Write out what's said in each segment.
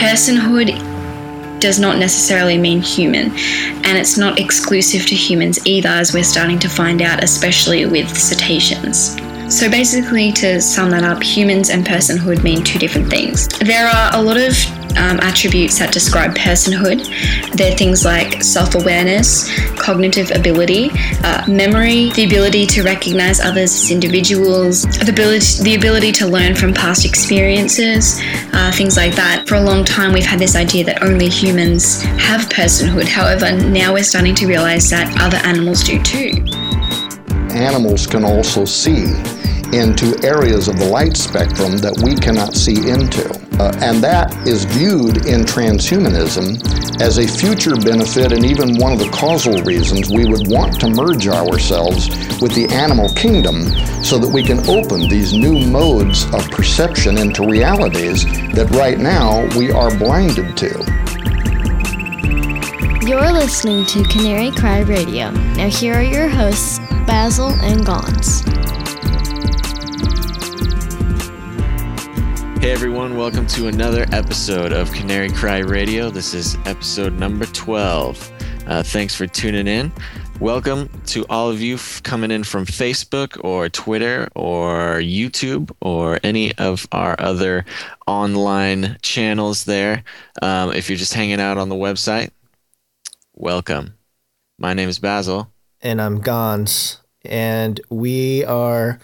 personhood does not necessarily mean human, and it's not exclusive to humans either, as we're starting to find out, especially with cetaceans. So basically, to sum that up, humans and personhood mean two different things. There are a lot of um, attributes that describe personhood. They're things like self awareness, cognitive ability, uh, memory, the ability to recognize others as individuals, the ability, the ability to learn from past experiences, uh, things like that. For a long time, we've had this idea that only humans have personhood. However, now we're starting to realize that other animals do too. Animals can also see into areas of the light spectrum that we cannot see into. Uh, and that is viewed in transhumanism as a future benefit and even one of the causal reasons we would want to merge ourselves with the animal kingdom so that we can open these new modes of perception into realities that right now we are blinded to. You're listening to Canary Cry Radio. Now, here are your hosts, Basil and Gons. Hey everyone, welcome to another episode of Canary Cry Radio. This is episode number 12. Uh, thanks for tuning in. Welcome to all of you f- coming in from Facebook or Twitter or YouTube or any of our other online channels there. Um, if you're just hanging out on the website, welcome. My name is Basil. And I'm Gons. And we are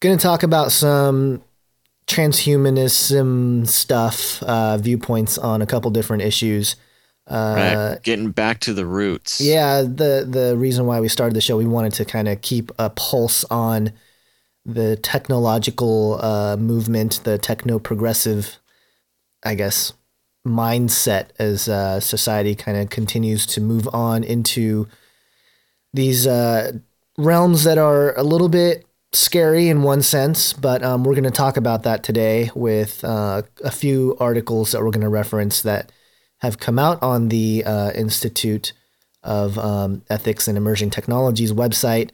going to talk about some transhumanism stuff, uh, viewpoints on a couple different issues. Uh, right. Getting back to the roots. Yeah, the the reason why we started the show, we wanted to kind of keep a pulse on the technological uh, movement, the techno progressive, I guess, mindset as uh, society kind of continues to move on into these uh, realms that are a little bit scary in one sense, but um, we're going to talk about that today with uh, a few articles that we're going to reference that have come out on the uh, Institute of um, Ethics and Emerging Technologies website.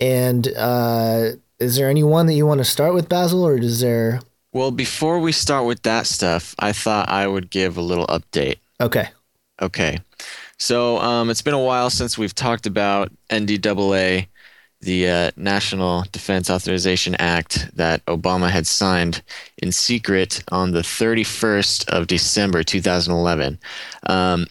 And uh, is there any one that you want to start with, Basil, or is there? Well, before we start with that stuff, I thought I would give a little update. Okay. Okay. So um, it's been a while since we've talked about NDAA the uh, National Defense Authorization Act that Obama had signed in secret on the 31st of December 2011. Um,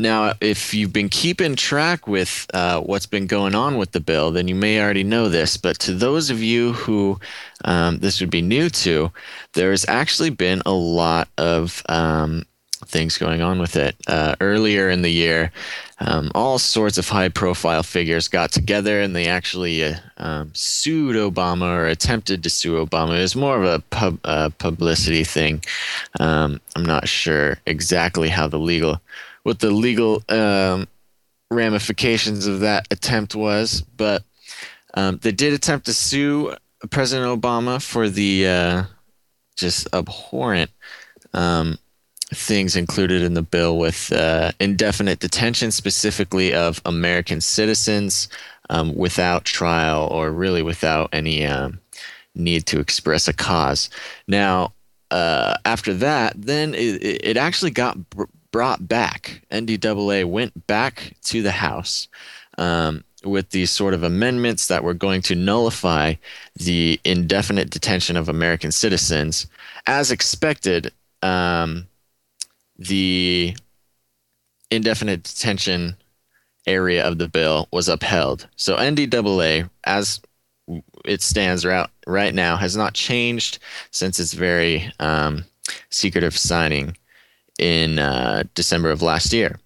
now, if you've been keeping track with uh, what's been going on with the bill, then you may already know this. But to those of you who um, this would be new to, there's actually been a lot of um, things going on with it. Uh, earlier in the year, um, all sorts of high profile figures got together and they actually uh, um, sued Obama or attempted to sue Obama. It was more of a pub, uh, publicity thing. Um, I'm not sure exactly how the legal, what the legal um, ramifications of that attempt was, but um, they did attempt to sue President Obama for the uh, just abhorrent um, things included in the bill with uh, indefinite detention, specifically of American citizens um, without trial or really without any um, need to express a cause. Now, uh, after that, then it, it actually got br- brought back. NDAA went back to the House. Um, with these sort of amendments that were going to nullify the indefinite detention of American citizens. As expected, um, the indefinite detention area of the bill was upheld. So NDAA, as it stands right, right now, has not changed since its very um, secretive signing in uh, December of last year.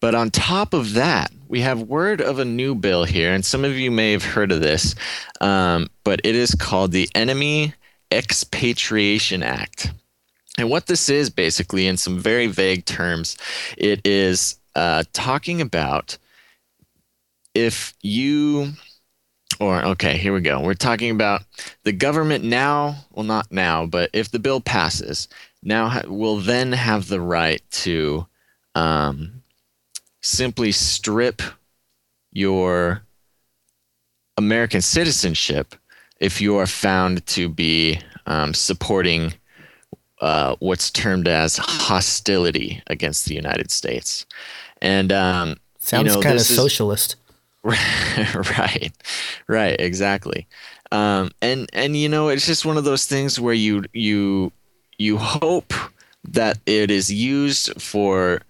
But on top of that, we have word of a new bill here, and some of you may have heard of this, um, but it is called the Enemy Expatriation Act. And what this is basically, in some very vague terms, it is uh, talking about if you, or okay, here we go. We're talking about the government now, well, not now, but if the bill passes, now ha- will then have the right to um, simply strip your American citizenship if you are found to be um, supporting uh, what's termed as hostility against the United States. And um, sounds you know, kind of this is- socialist. right, right, exactly. Um, and and you know, it's just one of those things where you you you hope that it is used for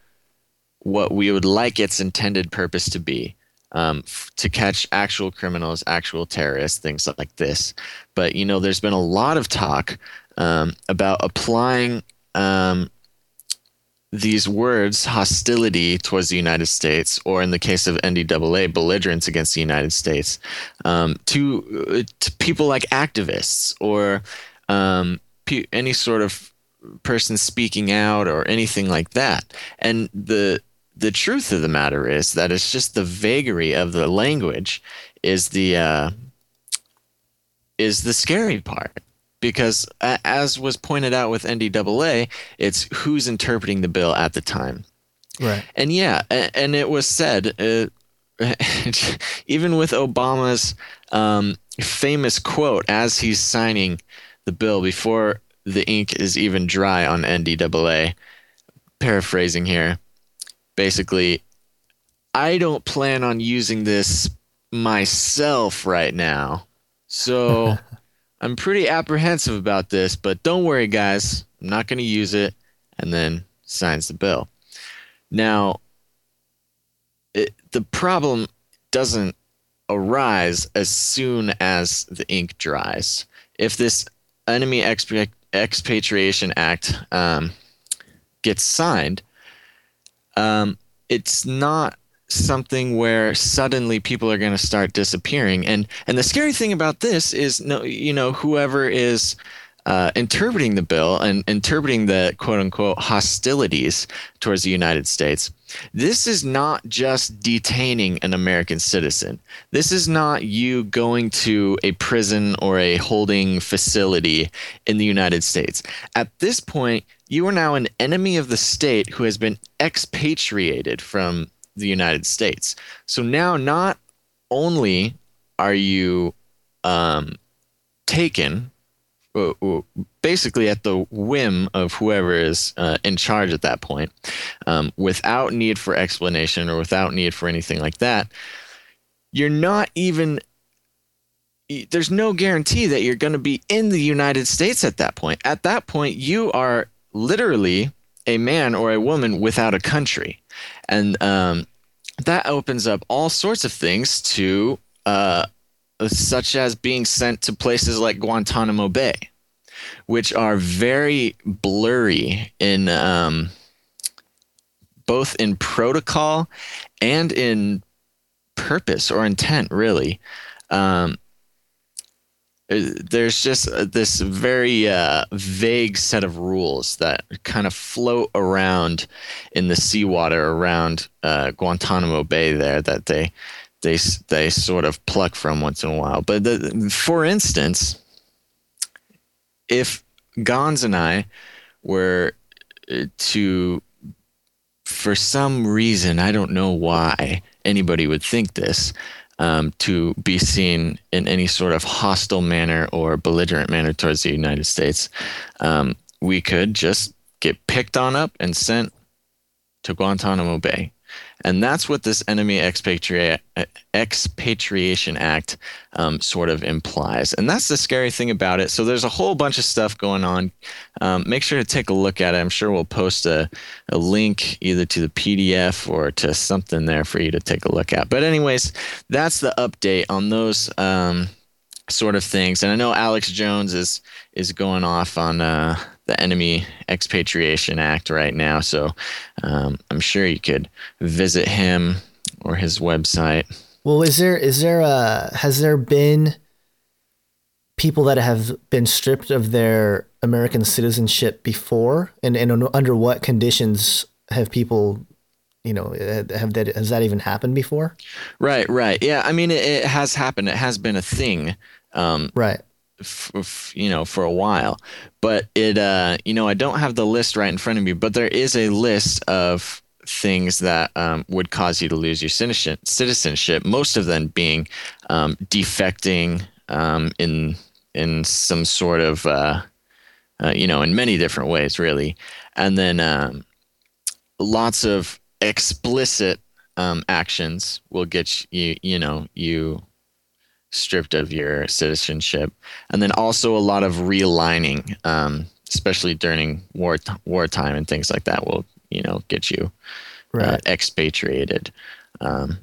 what we would like its intended purpose to be. Um, f- to catch actual criminals, actual terrorists, things like this. But you know, there's been a lot of talk um, about applying um, these words, hostility towards the United States, or in the case of NDAA, belligerence against the United States, um, to, to people like activists or um, pe- any sort of person speaking out or anything like that. And the the truth of the matter is that it's just the vagary of the language is the uh, is the scary part because as was pointed out with NDAA, it's who's interpreting the bill at the time. Right. And yeah, and it was said, uh, even with Obama's um, famous quote as he's signing the bill before the ink is even dry on NDAA, paraphrasing here, basically, I don't plan on using this myself right now. So I'm pretty apprehensive about this, but don't worry, guys. I'm not going to use it. And then signs the bill. Now, it, the problem doesn't arise as soon as the ink dries. If this Enemy Expa- Expatriation Act um, gets signed, um, it's not something where suddenly people are going to start disappearing. And and the scary thing about this is, no, you know, whoever is uh, interpreting the bill and interpreting the quote unquote hostilities towards the United States, this is not just detaining an American citizen. This is not you going to a prison or a holding facility in the United States. At this point, you are now an enemy of the state who has been expatriated from the United States. So now, not only are you um, taken uh, uh, basically at the whim of whoever is uh, in charge at that point, um, without need for explanation or without need for anything like that, you're not even. There's no guarantee that you're going to be in the United States at that point. At that point, you are literally a man or a woman without a country, and um, that opens up all sorts of things to uh, such as being sent to places like Guantanamo Bay, which are very blurry in um, both in protocol and in purpose or intent, really. Um, there's just this very uh, vague set of rules that kind of float around in the seawater around uh, Guantanamo Bay there that they they they sort of pluck from once in a while. But the, for instance, if Gons and I were uh, to, for some reason, I don't know why anybody would think this, um, to be seen in any sort of hostile manner or belligerent manner towards the United States, um, we could just get picked on up and sent to Guantanamo Bay. And that's what this Enemy Expatria- Expatriation Act um, sort of implies. And that's the scary thing about it. So there's a whole bunch of stuff going on. Um, make sure to take a look at it. I'm sure we'll post a, a link either to the PDF or to something there for you to take a look at. But, anyways, that's the update on those. Um, sort of things and i know alex jones is is going off on uh the enemy expatriation act right now so um, i'm sure you could visit him or his website. Well, is there is there a has there been people that have been stripped of their American citizenship before, and and under what conditions have people, you know, have that has that even happened before? right right. Yeah i mean it, it has happened. It has been a thing. Um, Right. F- you know for a while but it uh you know i don't have the list right in front of me but there is a list of things that um, would cause you to lose your citizenship most of them being um, defecting um, in in some sort of uh, uh, you know, in many different ways, really. And then um, lots of explicit um, actions will get you, you know, you stripped of your citizenship. And then also a lot of realigning, um, especially during war wartime and things like that, will you know get you uh, Right. uh, expatriated. Um,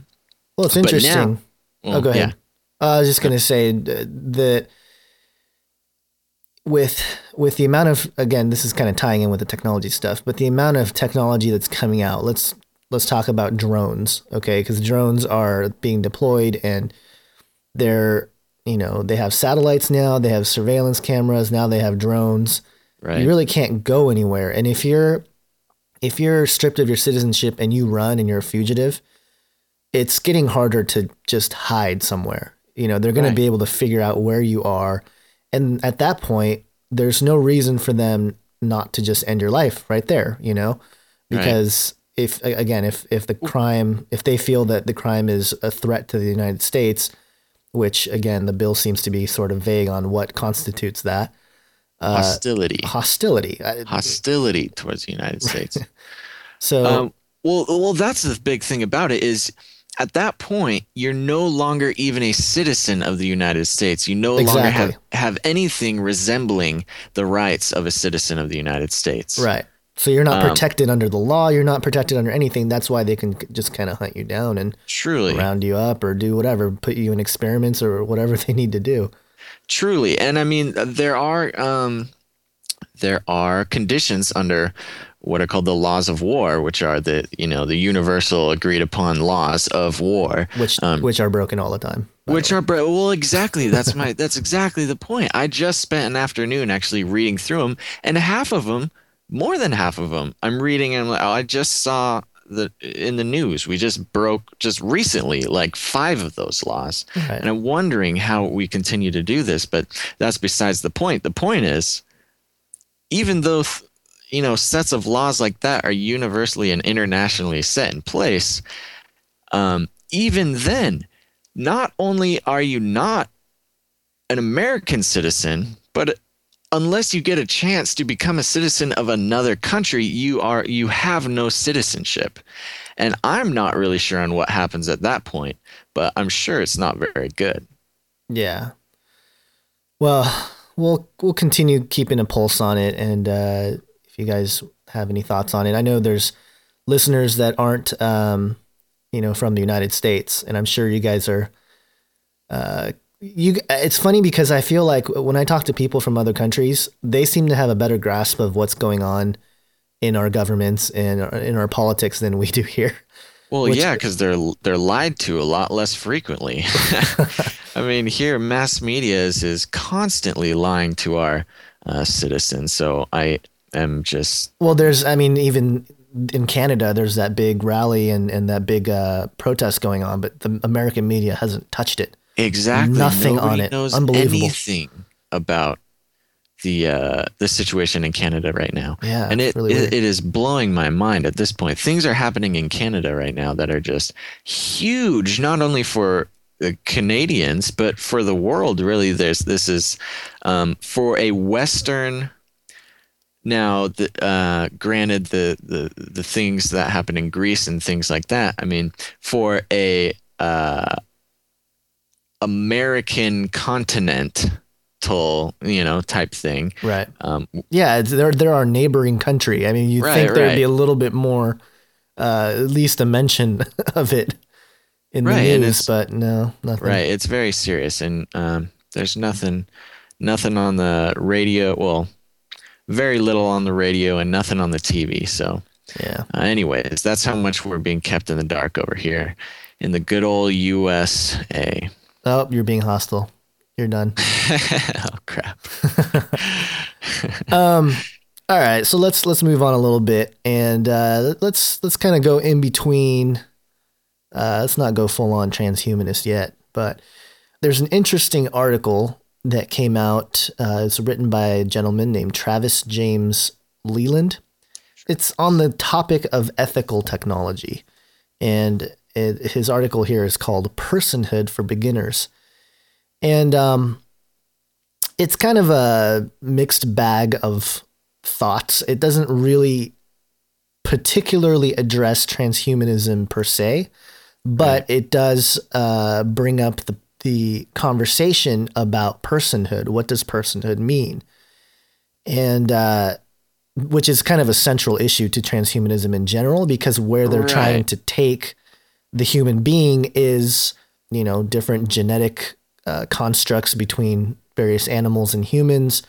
well, it's interesting. now- oh, go ahead. yeah. Uh, I was just gonna say that with with the amount of again, this is kind of tying in with the technology stuff, but the amount of technology that's coming out. Let's let's talk about drones, okay? Because drones are being deployed and they're you know they have satellites now, they have surveillance cameras, now they have drones. Right. You really can't go anywhere, and if you're if you're stripped of your citizenship and you run and you're a fugitive, it's getting harder to just hide somewhere. You know, they're going Right. to be able to figure out where you are. And at that point, there's no reason for them not to just end your life right there, you know? Right. Because if again, if if the crime, if they feel that the crime is a threat to the United States, which again, the bill seems to be sort of vague on what constitutes that hostility. hostility. Hostility towards the United States. So um, well, well, that's the big thing about it is at that point you're no longer even a citizen of the United States. You no longer have, have anything resembling the rights of a citizen of the United States. Right. So you're not Um, protected under the law. You're not protected under anything. That's why they can just kind of hunt you down and Truly. round you up or do whatever, put you in experiments or whatever they need to do. Truly, and I mean there are um, there are conditions under what are called the laws of war, which are the you know the universal agreed upon laws of war, Which Um, which are broken all the time. which are bro- well exactly that's my that's exactly the point. I just spent an afternoon actually reading through them, and half of them, more than half of them, I'm reading and oh, I just saw the in the news. We just broke just recently like five of those laws. Right. And I'm wondering how we continue to do this, but that's besides the point. The point is, even though th- you know sets of laws like that are universally and internationally set in place, um, even then, not only are you not an American citizen, but unless you get a chance to become a citizen of another country, you are you have no citizenship. And I'm not really sure on what happens at that point, but I'm sure it's not very good. Yeah. Well, we'll we'll continue keeping a pulse on it, and uh, if you guys have any thoughts on it, I know there's listeners that aren't, um, you know, from the United States, and I'm sure you guys are. Uh, you. It's funny because I feel like when I talk to people from other countries, they seem to have a better grasp of what's going on in our governments and in our politics than we do here. Well, Which- yeah, because they're they're lied to a lot less frequently. I mean, here mass media is is constantly lying to our uh, citizens. So I am just Well, there's, I mean, even in Canada, there's that big rally and, and that big uh, protest going on, but the American media hasn't touched it. Exactly Nothing on nobody it. Knows Unbelievable. anything about the uh, the situation in Canada right now. Yeah, and it, really it it is blowing my mind at this point. Things are happening in Canada right now that are just huge, not only for the Canadians but for the world. Really, there's this is um, for a Western. Now, the, uh, granted, the, the the things that happen in Greece and things like that. I mean, for a uh, American continental, you know, type thing. Right. Um, Yeah, it's, they're, they're our neighboring country. I mean, you'd Right, think there'd right. be a little bit more, uh, at least a mention of it in the Right, news, but no, nothing. Right. It's very serious, and um, there's nothing, nothing on the radio. Well, very little on the radio, and nothing on the TV. So, Yeah. uh, anyways, that's how much we're being kept in the dark over here in the good old USA. Oh, you're being hostile. You're done. oh crap! um all right so let's let's move on a little bit and uh let's let's kind of go in between uh let's not go full on transhumanist yet but there's an interesting article that came out uh it's written by a gentleman named Travis James Leland it's on the topic of ethical technology and it, his article here is called personhood for beginners and um it's kind of a mixed bag of thoughts. It doesn't really particularly address transhumanism per se, but right. it does uh, bring up the the conversation about personhood. What does personhood mean? And uh, which is kind of a central issue to transhumanism in general, because where they're right. trying to take the human being is, you know, different genetic uh, constructs between various animals and humans,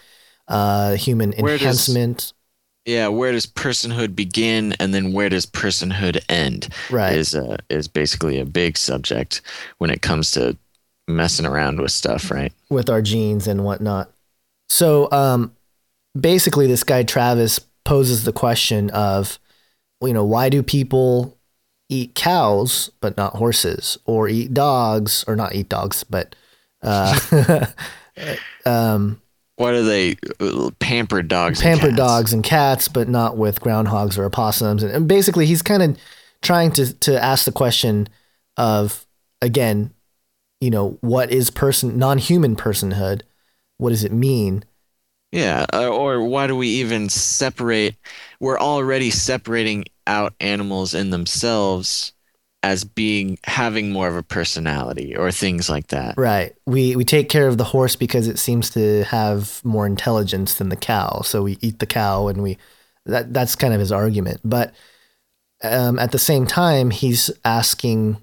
uh, human where enhancement. Does, yeah, where does personhood begin and then where does personhood end? Right. Is uh, is basically a big subject when it comes to messing around with stuff, right? With our genes and whatnot. So um, basically, this guy Travis poses the question of, you know, why do people eat cows but not horses, or eat dogs or not eat dogs, but uh, um, what are they? Pampered dogs. Pampered and dogs and cats, but not with groundhogs or opossums. And, and basically, he's kind of trying to to ask the question of again, you know, what is person non-human personhood? What does it mean? Yeah, uh, or why do we even separate? We're already separating out animals in themselves as being having more of a personality or things like that. Right. We we take care of the horse because it seems to have more intelligence than the cow. So we eat the cow and we that that's kind of his argument. But um, at the same time, he's asking,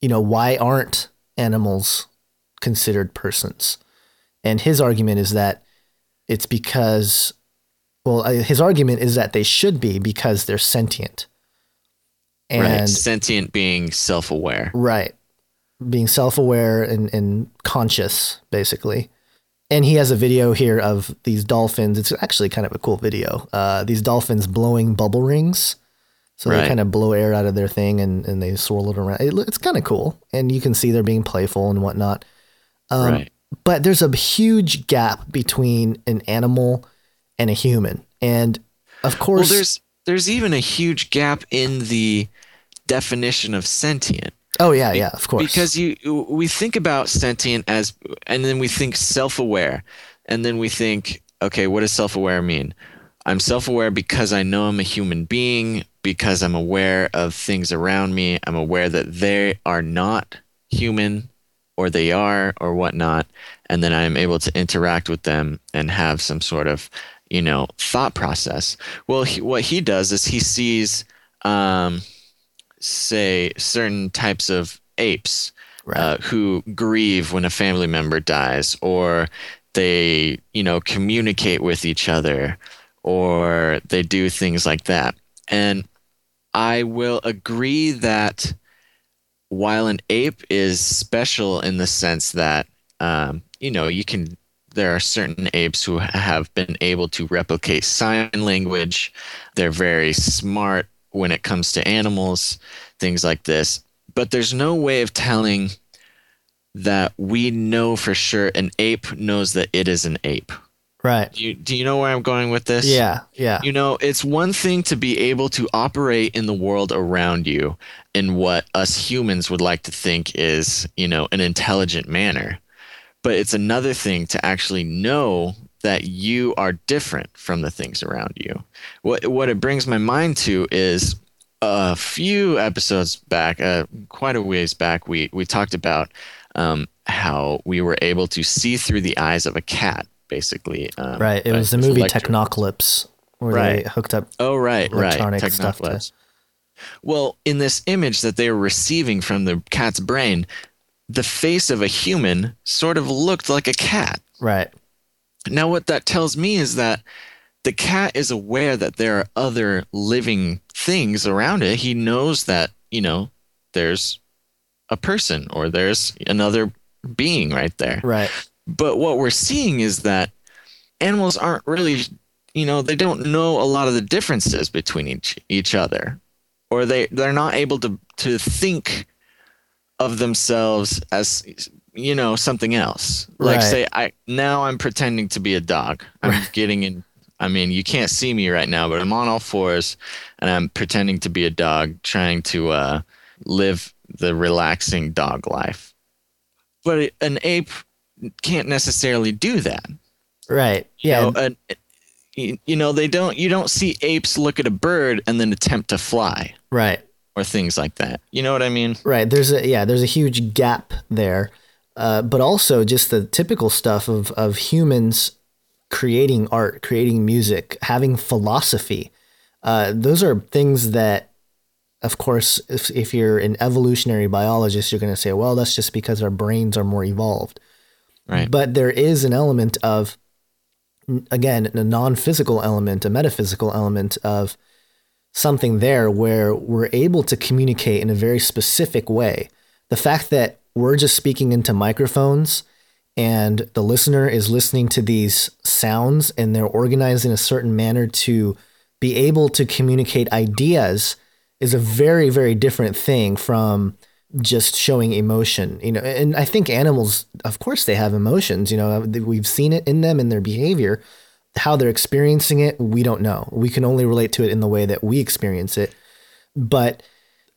you know, why aren't animals considered persons? And his argument is that it's because, well, uh, his argument is that they should be because they're sentient. And right. sentient being self-aware. Right. Being self-aware and, and conscious basically. And he has a video here of these dolphins. It's actually kind of a cool video. Uh, these dolphins blowing bubble rings. So right. they kind of blow air out of their thing and, and they swirl it around. It, it's kind of cool. And you can see they're being playful and whatnot. Um, right. but there's a huge gap between an animal and a human and of course well, there's there's even a huge gap in the definition of sentient. Oh yeah, yeah, of course. Because you we think about sentient as and then we think self-aware. And then we think, okay, what does self-aware mean? I'm self-aware because I know I'm a human being, because I'm aware of things around me. I'm aware that they are not human or they are or whatnot. And then I'm able to interact with them and have some sort of you know thought process well he, what he does is he sees um, say certain types of apes right. uh, who grieve when a family member dies or they you know communicate with each other or they do things like that and i will agree that while an ape is special in the sense that um, you know you can there are certain apes who have been able to replicate sign language. They're very smart when it comes to animals, things like this. But there's no way of telling that we know for sure an ape knows that it is an ape. Right. Do you, do you know where I'm going with this? Yeah, yeah. You know, it's one thing to be able to operate in the world around you in what us humans would like to think is, you know, an intelligent manner but it's another thing to actually know that you are different from the things around you. What what it brings my mind to is a few episodes back, uh, quite a ways back, we we talked about um, how we were able to see through the eyes of a cat, basically. Um, right. It was the movie Technocalypse where right. they hooked up. Oh right, electronic right. Stuff to... Well, in this image that they were receiving from the cat's brain, the face of a human sort of looked like a cat. Right. Now, what that tells me is that the cat is aware that there are other living things around it. He knows that, you know, there's a person or there's another being right there. Right. But what we're seeing is that animals aren't really, you know, they don't know a lot of the differences between each each other, or they they're not able to to think of themselves as you know something else like right. say i now i'm pretending to be a dog i'm right. getting in i mean you can't see me right now but i'm on all fours and i'm pretending to be a dog trying to uh, live the relaxing dog life but an ape can't necessarily do that. Right. Yeah. You know, you, you know, they don't. You don't see apes look at a bird and then attempt to fly right. Or things like that. You know what I mean? Right. There's a yeah. There's a huge gap there, uh, but also just the typical stuff of of humans creating art, creating music, having philosophy. Uh, those are things that, of course, if if you're an evolutionary biologist, you're going to say, well, that's just because our brains are more evolved. Right. But there is an element of, again, a non physical element, a metaphysical element of something there where we're able to communicate in a very specific way. The fact that we're just speaking into microphones and the listener is listening to these sounds and they're organized in a certain manner to be able to communicate ideas is a very, very different thing from just showing emotion you know and i think animals of course they have emotions you know we've seen it in them in their behavior how they're experiencing it we don't know we can only relate to it in the way that we experience it but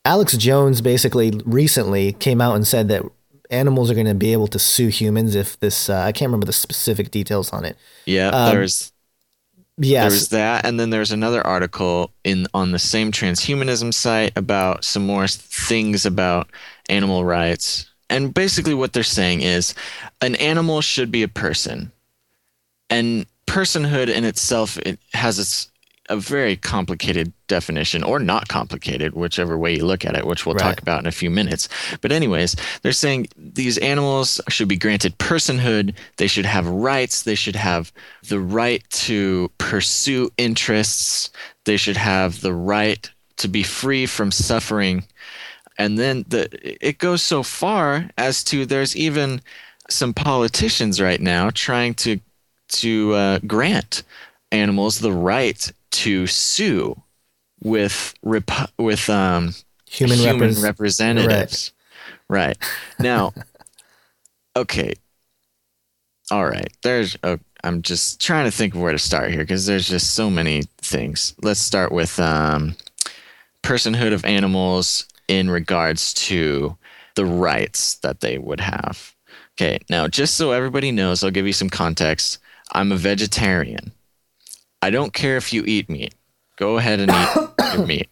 alex jones basically recently came out and said that animals are going to be able to sue humans if this uh, i can't remember the specific details on it Yeah. Um, there's yes There's that, and then there's another article in on the same transhumanism site about some more things about animal rights. And basically, what they're saying is, an animal should be a person, and personhood in itself it has its a very complicated definition, or not complicated, whichever way you look at it, which we'll talk about in a few minutes. But anyways, they're saying these animals should be granted personhood. They should have rights. They should have the right to pursue interests. They should have the right to be free from suffering. And then the it goes so far as to there's even some politicians right now trying to to uh, grant animals the right to sue with rep- with um, human, human repres- representatives. Right. Now, okay. All right. There's oh, I'm just trying to think of where to start here because there's just so many things. Let's start with um, personhood of animals in regards to the rights that they would have. Okay. Now, just so everybody knows, I'll give you some context. I'm a vegetarian. I don't care if you eat meat. Go ahead and eat your meat.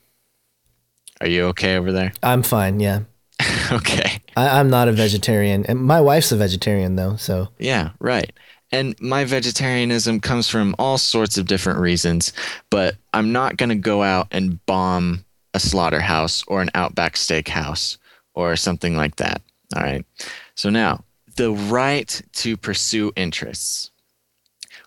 Are you okay over there? i'm fine yeah okay. I, i'm not a vegetarian and my wife's a vegetarian though so Yeah, right. And my vegetarianism comes from all sorts of different reasons, but I'm not going to go out and bomb a slaughterhouse or an Outback steakhouse or something like that. All right. So now, the right to pursue interests.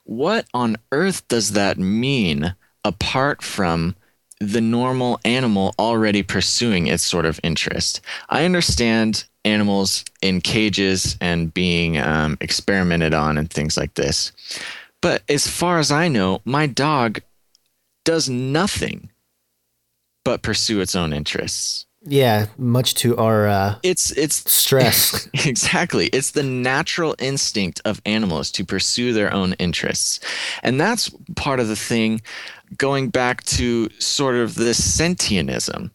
What on earth does that mean apart from the normal animal already pursuing its sort of interest? I understand animals in cages and being um, experimented on and things like this. But as far as I know, my dog does nothing but pursue its own interests. Yeah much to our uh, It's it's stress exactly. It's the natural instinct of animals to pursue their own interests. And that's part of the thing going back to sort of this sentientism.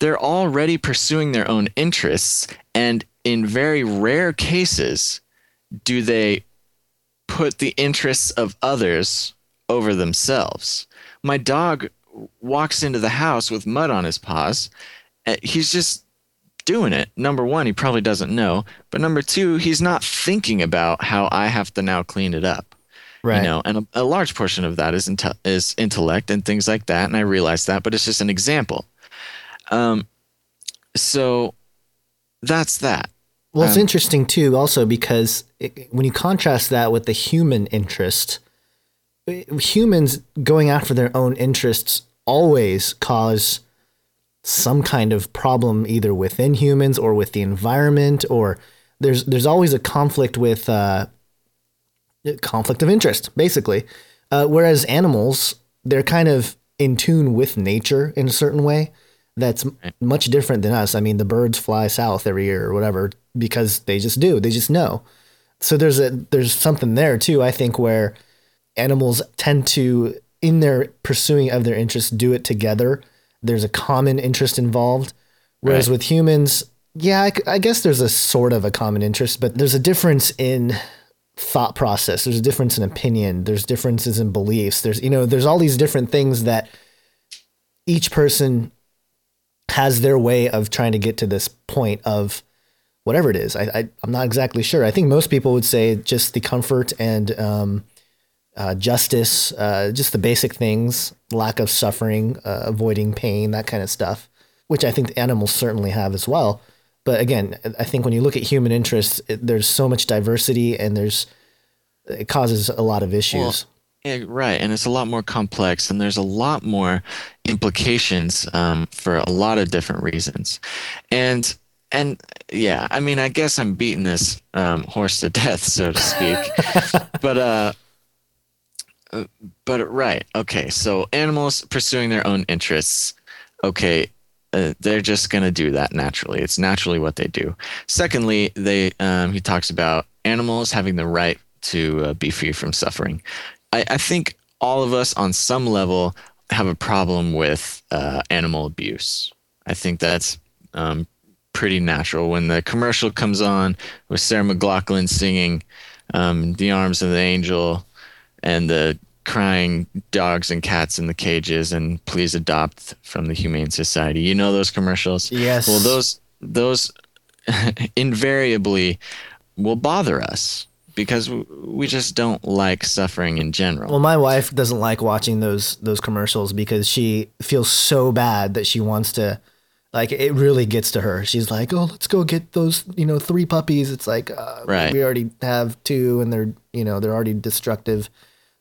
They're already pursuing their own interests. And in very rare cases, do they put the interests of others over themselves. My dog walks into the house with mud on his paws. Uh, He's just doing it. Number one, he probably doesn't know. But number two, he's not thinking about how I have to now clean it up. right You know, and a, a large portion of that is inte- is intellect and things like that. And I realize that, but it's just an example. Um, so that's that. Well, it's Um, interesting too, also because it, when you contrast that with the human interest, humans going after their own interests always cause some kind of problem either within humans or with the environment, or there's there's always a conflict with uh, conflict of interest, basically. Uh, whereas animals, they're kind of in tune with nature in a certain way that's much different than us. I mean, the birds fly south every year or whatever because they just do. They just know. So there's a there's something there too. I think where animals tend to, in their pursuing of their interests, do it together. There's a common interest involved. Whereas Right. with humans, yeah, I guess there's a sort of a common interest, but there's a difference in thought process. There's a difference in opinion. There's differences in beliefs. There's you know there's all these different things that each person has their way of trying to get to this point of whatever it is. I, I am not exactly sure. I think most people would say just the comfort and um, uh, justice, uh, just the basic things, lack of suffering, uh, avoiding pain, that kind of stuff, which I think the animals certainly have as well. But again, I think when you look at human interests, it, there's so much diversity and there's it causes a lot of issues. Well, yeah, right, and it's a lot more complex, and there's a lot more implications um, for a lot of different reasons, and and yeah, I mean, I guess I'm beating this um, horse to death, so to speak, but uh, but right, okay, so animals pursuing their own interests, okay, uh, they're just going to do that naturally. It's naturally what they do. Secondly, they um, he talks about animals having the right to uh, be free from suffering. I, I, think all of us, on some level, have a problem with uh, animal abuse. I think that's um, pretty natural. When the commercial comes on with Sarah McLachlan singing um, "The Arms of the Angel" and the crying dogs and cats in the cages and please adopt from the humane society. You know those commercials? Yes. Well those those invariably will bother us because we just don't like suffering in general. Well my wife doesn't like watching those those commercials because she feels so bad that she wants to like it really gets to her. She's like oh let's go get those you know three puppies. It's like uh, right. we already have two and they're you know they're already destructive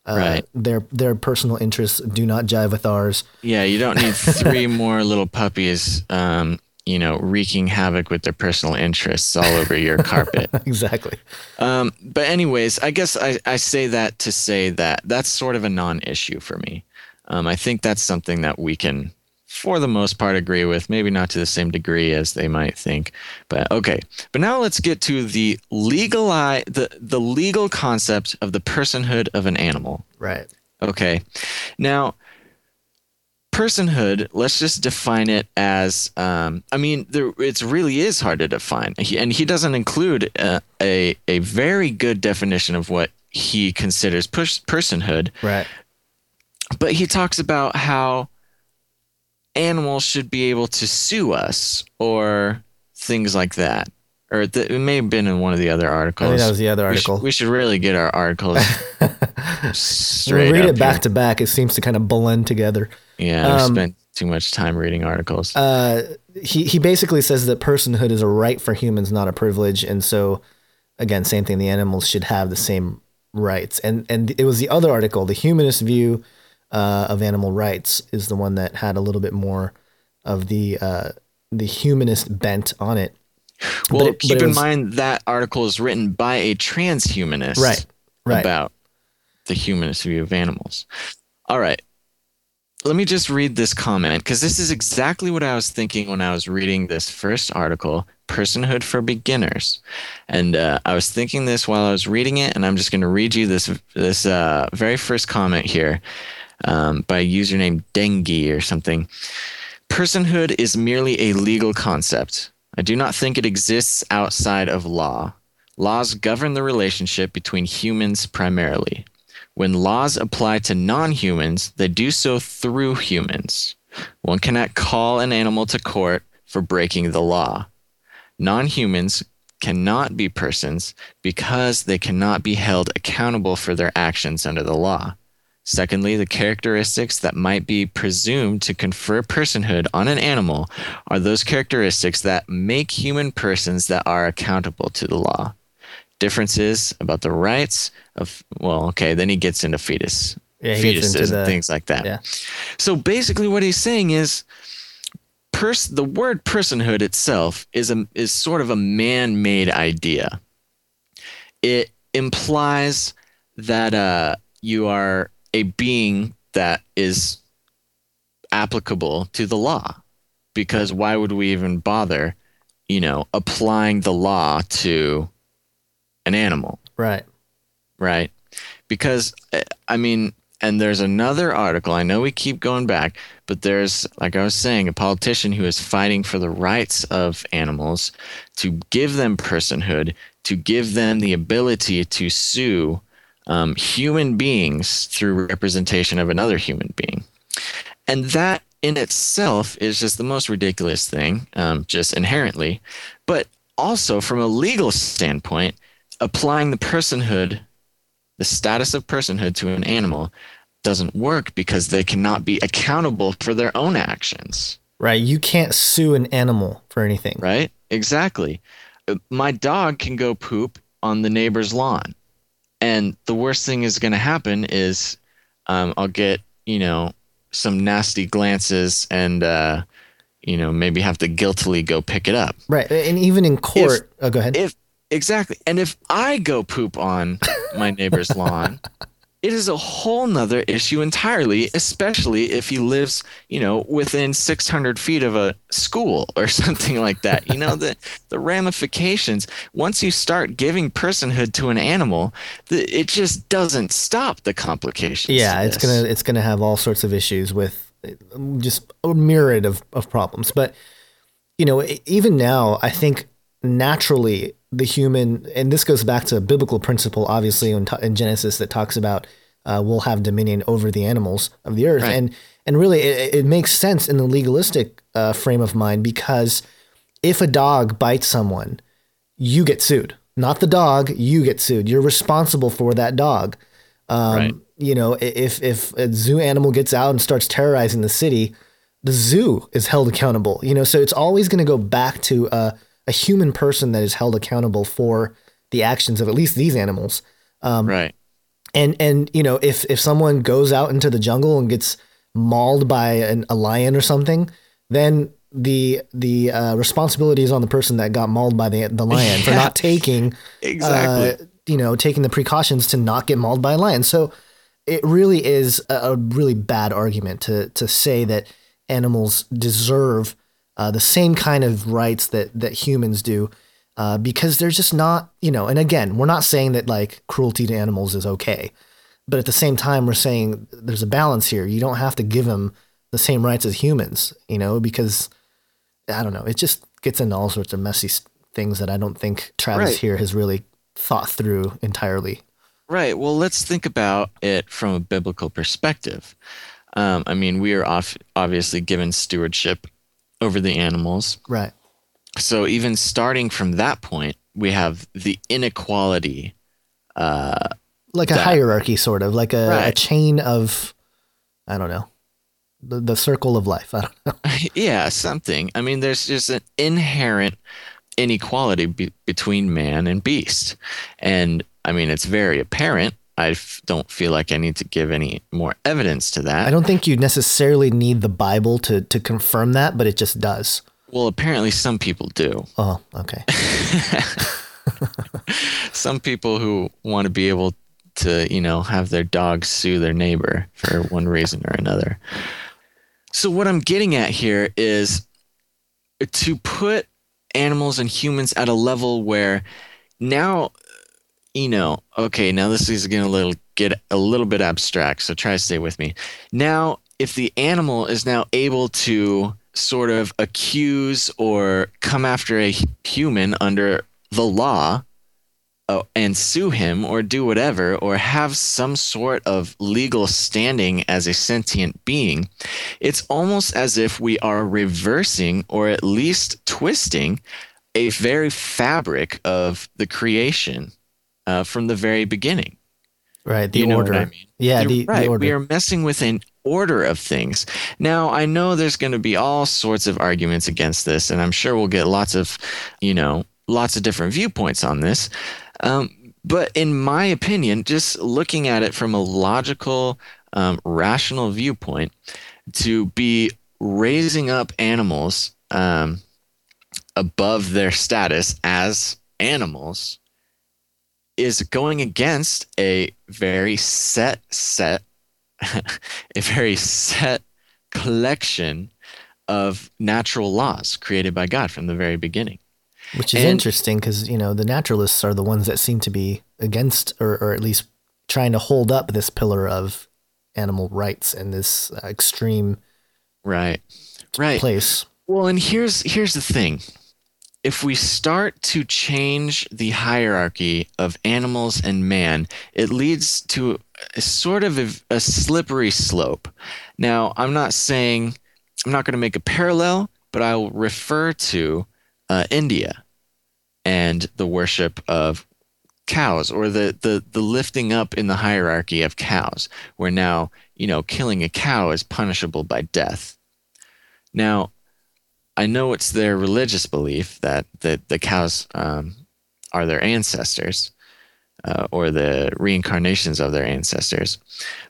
uh, right. Their their personal interests do not jive with ours. Yeah, you don't need three more little puppies, um, you know, wreaking havoc with their personal interests all over your carpet. exactly. Um, but anyways, I guess I, I say that to say that that's sort of a non-issue for me. Um, I think that's something that we can for the most part agree with maybe not to the same degree as they might think but okay. But now let's get to the legal the the legal concept of the personhood of an animal. Right. Okay. Now personhood let's just define it as um, i mean there it really is hard to define. He, and he doesn't include a, a, a very good definition of what he considers pers- personhood. Right. But he talks about how animals should be able to sue us or things like that. Or th- it may have been in one of the other articles. I think that was the other article. We, sh- we should really get our articles straight. we read it back here. to back. It seems to kind of blend together. Yeah, um, spent too much time reading articles. Uh, he he basically says that personhood is a right for humans, not a privilege, and so again, same thing. The animals should have the same rights. And and it was the other article, the humanist view uh, of animal rights is the one that had a little bit more of the uh, the humanist bent on it. Well, it, keep in was, mind that article is written by a transhumanist, right? Right. About the humanist view of animals. All right. Let me just read this comment because this is exactly what I was thinking when I was reading this first article, Personhood for Beginners. And uh, I was thinking this while I was reading it, and I'm just going to read you this this uh, very first comment here um, by a username Dengi or something. Personhood is merely a legal concept. I do not think it exists outside of law. Laws govern the relationship between humans primarily. When laws apply to non humans, they do so through humans. One cannot call an animal to court for breaking the law. Non humans cannot be persons because they cannot be held accountable for their actions under the law. Secondly, the characteristics that might be presumed to confer personhood on an animal are those characteristics that make human persons that are accountable to the law. Differences about the rights of, well, okay, then he gets into fetus, yeah, fetuses into the, and things like that. Yeah. So basically, what he's saying is, pers- the word personhood itself is a is sort of a man-made idea. It implies that uh, you are a being that is applicable to the law. Because why would we even bother you know applying the law to an animal? Right. Right? Because eh, i mean And there's another article. I know we keep going back, but there's, like I was saying, a politician who is fighting for the rights of animals to give them personhood, to give them the ability to sue um, human beings through representation of another human being. And that in itself is just the most ridiculous thing, um, just inherently. But also, from a legal standpoint, applying the personhood the status of personhood to an animal doesn't work because they cannot be accountable for their own actions. Right. You can't sue an animal for anything. Right? Exactly. Uh, my dog can go poop on the neighbor's lawn. And the worst thing is going to happen is um, I'll get, you know, some nasty glances and, uh, you know, maybe have to guiltily go pick it up. Right. And even in court, if, oh, go ahead. If Exactly. And if I go poop on my neighbor's lawn, it is a whole nother issue entirely, especially if he lives, you know, within 600 feet of a school or something like that. You know, the, the ramifications, once you start giving personhood to an animal, the, it just doesn't stop the complications. Yeah, it's going to, it's going to have all sorts of issues with just a myriad of, of problems. But, you know, even now, I think naturally the human, and this goes back to a biblical principle, obviously in, in Genesis that talks about uh, we'll have dominion over the animals of the earth, right. and and really it, it, makes sense in the legalistic uh, frame of mind because if a dog bites someone, you get sued. Not the dog, you get sued. You're responsible for that dog. Um, right. You know, if if a zoo animal gets out and starts terrorizing the city, the zoo is held accountable. You know, so it's always going to go back to uh, a human person that is held accountable for the actions of at least these animals. Um, right. And and you know if if someone goes out into the jungle and gets mauled by an, a lion or something, then the the uh, responsibility is on the person that got mauled by the the lion yeah. for not taking exactly uh, you know taking the precautions to not get mauled by a lion. So it really is a, a really bad argument to to say that animals deserve uh, the same kind of rights that that humans do, uh, because there's just not, you know. And again, we're not saying that like cruelty to animals is okay, but at the same time, we're saying there's a balance here. You don't have to give them the same rights as humans, you know, because I don't know. It just gets into all sorts of messy things that I don't think Travis right. here has really thought through entirely. Right. Well, let's think about it from a biblical perspective. Um, I mean, we are off, obviously given stewardship over the animals. Right. So even starting from that point, we have the inequality. Uh, like a that, hierarchy, sort of like a, right. a, chain of, I don't know, the, the circle of life. I don't know. yeah, something. I mean, there's just an inherent inequality be- between man and beast. And I mean, it's very apparent I f- don't feel like I need to give any more evidence to that. I don't think you necessarily need the Bible to to confirm that, but it just does. Well, apparently some people do. Oh, okay. some people who want to be able to, you know, have their dog sue their neighbor for one reason or another. So what I'm getting at here is to put animals and humans at a level where now you know, okay, now this is going to get a little bit abstract, so try to stay with me. Now, if the animal is now able to sort of accuse or come after a human under the law uh, and sue him or do whatever or have some sort of legal standing as a sentient being, it's almost as if we are reversing or at least twisting a very fabric of the creation uh, from the very beginning. Right, the you order. I mean? Yeah, the, right. The order. We are messing with an order of things. Now, I know there's going to be all sorts of arguments against this, and I'm sure we'll get lots of, you know, lots of different viewpoints on this. Um, but in my opinion, just looking at it from a logical, um, rational viewpoint, to be raising up animals um, above their status as animals is going against a very set set a very set collection of natural laws created by God from the very beginning. Which is and, interesting because, you know, the naturalists are the ones that seem to be against or, or at least trying to hold up this pillar of animal rights and this uh, extreme right right place. Well, and here's here's the thing. If we start to change the hierarchy of animals and man, it leads to a sort of a, a slippery slope. Now, I'm not saying I'm not going to make a parallel, but I will refer to uh, India and the worship of cows or the, the the lifting up in the hierarchy of cows where now you know killing a cow is punishable by death now i know it's their religious belief that the, the cows um, are their ancestors uh, or the reincarnations of their ancestors.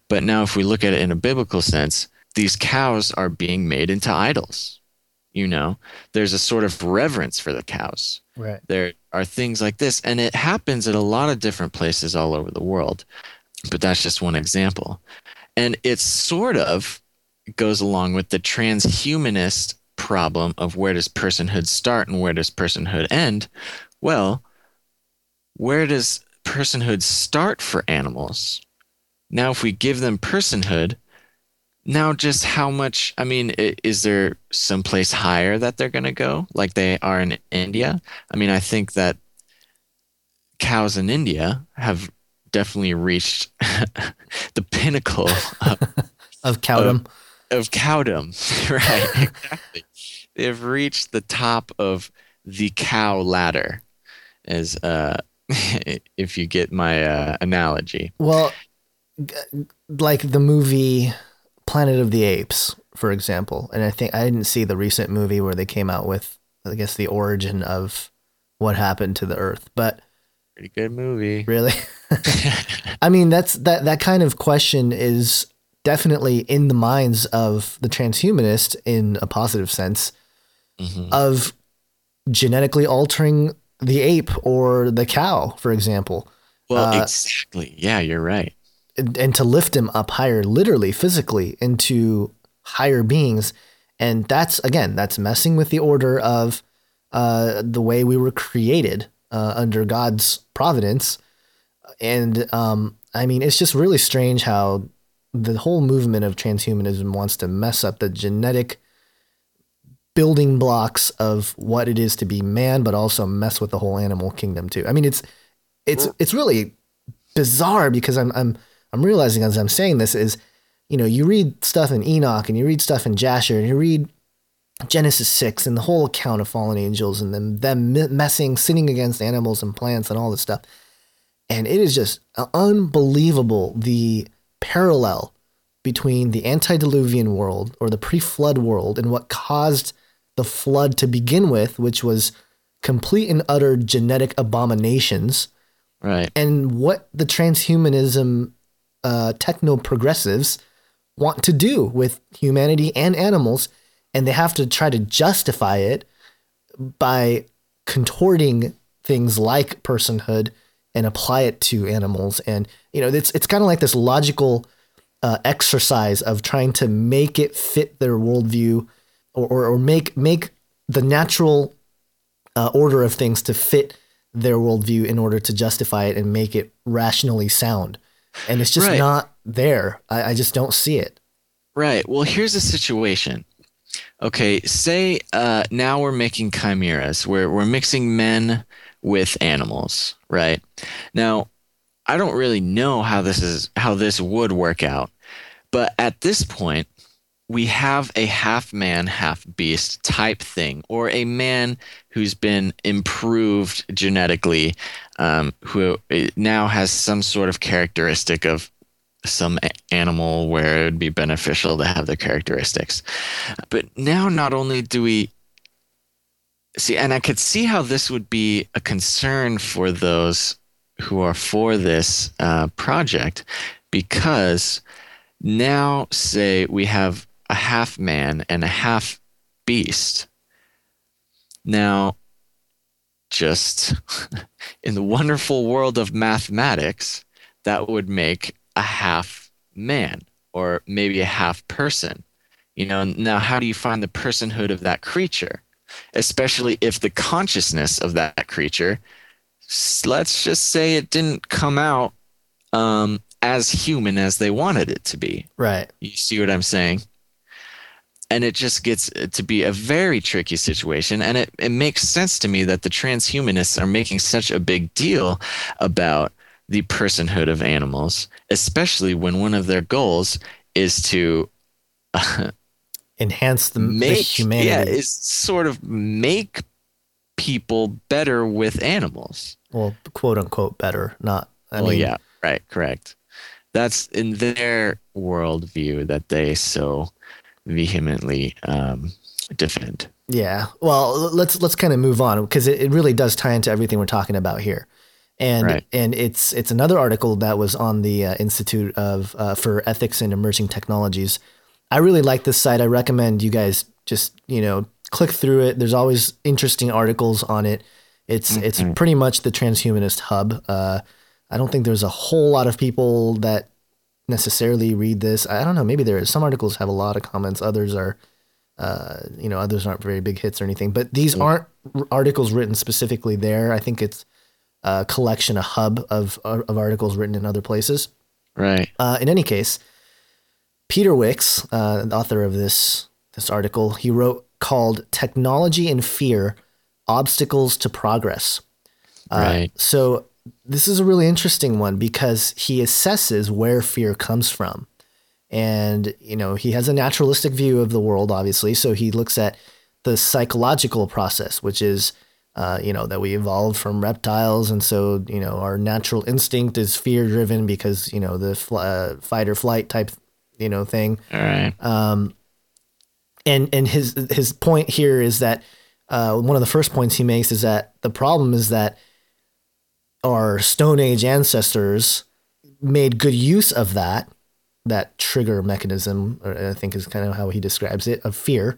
But now if we look at it in a biblical sense these cows are being made into idols you know? There's a sort of reverence for the cows. Right. there are things like this and it happens at a lot of different places all over the world but that's just one example. And it sort of goes along with the transhumanist problem of where does personhood start and where does personhood end? Well where does personhood start for animals? Now if we give them personhood now just how much i mean is there someplace higher that they're going to go like they are in india? I mean i think that cows in india have definitely reached the pinnacle of, Of cowdom. of cowdom right exactly they've reached the top of the cow ladder as uh if you get my uh, analogy well, like the movie Planet of the Apes, for example. And I think I didn't see the recent movie where they came out with, I guess, the origin of what happened to the Earth. But pretty good movie really, I mean, that's that that kind of question is definitely in the minds of the transhumanist in a positive sense Mhm. of genetically altering the ape or the cow, for example. well Uh, exactly yeah you're right and, and to lift him up higher, literally, physically, into higher beings. And that's again, that's messing with the order of uh, the way we were created uh, under God's providence. And um, I mean, it's just really strange how the whole movement of transhumanism wants to mess up the genetic building blocks of what it is to be man, but also mess with the whole animal kingdom too. I mean, it's it's it's really bizarre because I'm I'm I'm realizing as I'm saying this is, you know, you read stuff in Enoch and you read stuff in Jasher and you read Genesis six and the whole account of fallen angels and them them messing, sinning against animals and plants and all this stuff, and it is just unbelievable the parallel between the antediluvian world or the pre-flood world and what caused the flood to begin with, which was complete and utter genetic abominations right and what the transhumanism uh, techno progressives want to do with humanity and animals, and they have to try to justify it by contorting things like personhood and apply it to animals. And you know, it's it's kind of like this logical uh, exercise of trying to make it fit their worldview, or or, or make make the natural uh, order of things to fit their worldview in order to justify it and make it rationally sound. And it's just Right. not there. I, I just don't see it. Right. Well, here's the situation. Okay, say uh, now we're making chimeras. We're we're mixing men with animals, right? Now, I don't really know how this is how this would work out, but at this point, we have a half man, half beast type thing, or a man who's been improved genetically, um, who uh, now has some sort of characteristic of some animal where it would be beneficial to have the characteristics. But now, not only do we see, and I could see how this would be a concern for those who are for this uh, project, because now, say we have a half man and a half beast. Now, just in the wonderful world of mathematics, that would make a half man or maybe a half person. You know, now how do you find the personhood of that creature? Especially if the consciousness of that creature, let's just say it didn't come out um, as human as they wanted it to be. Right. You see what I'm saying? And it just gets to be a very tricky situation. And it, it makes sense to me that the transhumanists are making such a big deal about the personhood of animals, especially when one of their goals is to Enhance the, the make humanity. yeah, is sort of make people better with animals. well, quote unquote better, not. I oh mean, yeah, right, correct. That's in their worldview that they so vehemently um, defend. Yeah. Well, let's let's kind of move on because it, it really does tie into everything we're talking about here, and Right. and it's it's another article that was on the uh, Institute of uh, for Ethics and Emerging Technologies. I really like this site. I recommend you guys just you know click through it. There's always interesting articles on it. It's it's pretty much the transhumanist hub. Uh, I don't think there's a whole lot of people that necessarily read this. I don't know. Maybe there is. Some articles have a lot of comments. Others are uh, you know, others aren't very big hits or anything, but these aren't r- articles written specifically there. I think it's a collection, a hub of, of articles written in other places. Right. Uh, in any case, Peter Wicks, uh, the author of this this article, he wrote called "Technology and Fear: Obstacles to Progress." Uh, Right. So this is a really interesting one because he assesses where fear comes from, and you know he has a naturalistic view of the world, obviously. So he looks at the psychological process, which is uh, you know that we evolved from reptiles, and so you know our natural instinct is fear driven because you know the fl- uh, fight or flight type you know thing. All right. Um, And and his his point here is that uh, one of the first points he makes is that the problem is that our Stone Age ancestors made good use of that that trigger mechanism, or I think is kind of how he describes it, of fear.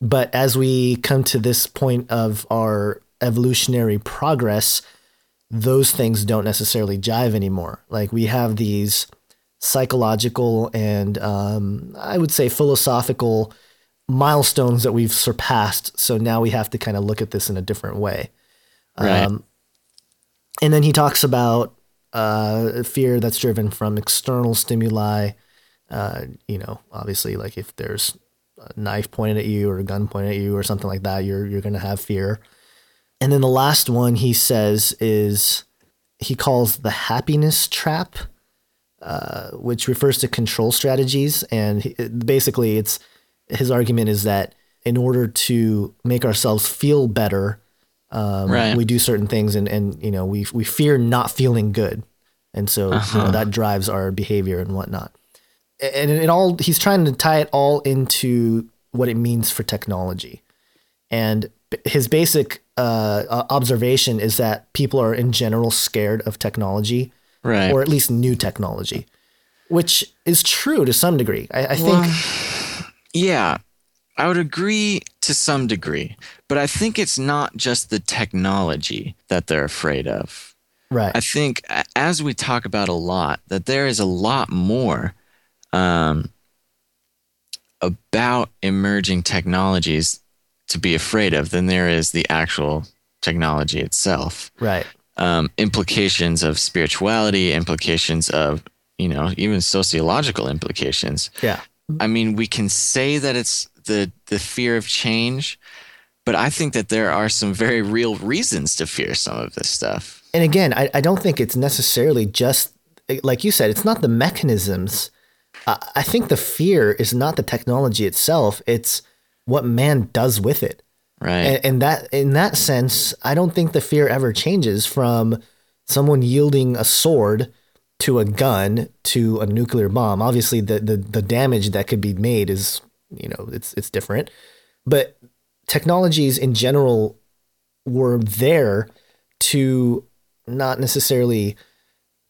But as we come to this point of our evolutionary progress, those things don't necessarily jive anymore. Like we have these psychological and um, I would say philosophical milestones that we've surpassed. So now we have to kind of look at this in a different way. Right. Um, and then he talks about uh, fear that's driven from external stimuli. Uh, you know, obviously, like if there's a knife pointed at you or a gun pointed at you or something like that, you're you're going to have fear. And then the last one he says is he calls the happiness trap, uh, which refers to control strategies. And he, basically, it's his argument is that in order to make ourselves feel better, um, Right. we do certain things, and and you know we we fear not feeling good, and so you know, that drives our behavior and whatnot. And it all he's trying to tie it all into what it means for technology. And his basic uh, uh, observation is that people are in general scared of technology, Right. or at least new technology, which is true to some degree. I, I think. Yeah, I would agree to some degree, but I think it's not just the technology that they're afraid of. right. I think, as we talk about a lot, that there is a lot more um, about emerging technologies to be afraid of than there is the actual technology itself. right. Um, implications of spirituality, implications of, you know, even sociological implications. Yeah. I mean, we can say that it's the the fear of change, but I think that there are some very real reasons to fear some of this stuff. and again, I, I don't think it's necessarily just like you said. It's not the mechanisms. Uh, I think the fear is not the technology itself. It's what man does with it. Right. And, and that in that sense, I don't think the fear ever changes from someone yielding a sword to a gun to a nuclear bomb. Obviously, the the, the damage that could be made is you know it's it's different, but technologies in general were there to not necessarily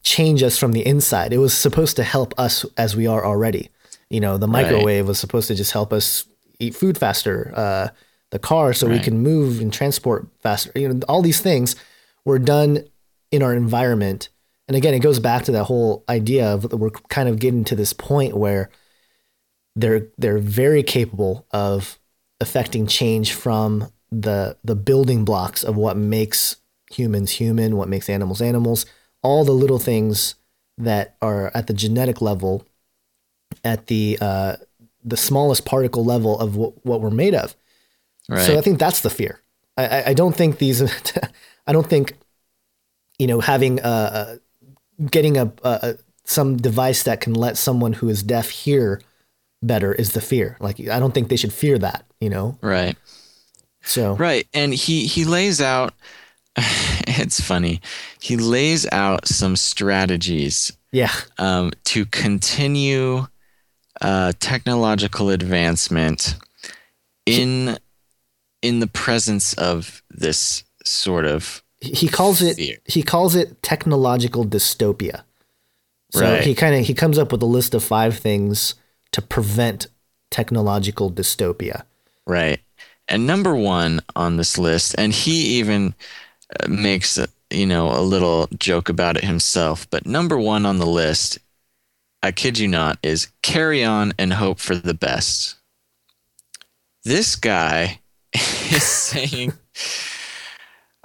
change us from the inside. It was supposed to help us as we are already. You know, the microwave was supposed to just help us eat food faster. Uh, the car so we can move and transport faster. You know, all these things were done in our environment. And again, it goes back to that whole idea of that we're kind of getting to this point where they're they're very capable of affecting change from the the building blocks of what makes humans human, what makes animals animals, all the little things that are at the genetic level, at the uh, the smallest particle level of what, what we're made of. Right. So I think that's the fear. I, I, I don't think these. I don't think, you know, having a, a getting a, a some device that can let someone who is deaf hear better is the fear. Like I don't think they should fear that. You know. right. So Right. And he he lays out it's funny. He lays out some strategies yeah, um, to continue uh, technological advancement in in the presence of this sort of he calls it Fear. he calls it technological dystopia. So Right. he kind of he comes up with a list of five things to prevent technological dystopia. right. And number one on this list, and he even uh, makes you know a little joke about it himself. But number one on the list, I kid you not, is carry on and hope for the best. This guy is saying.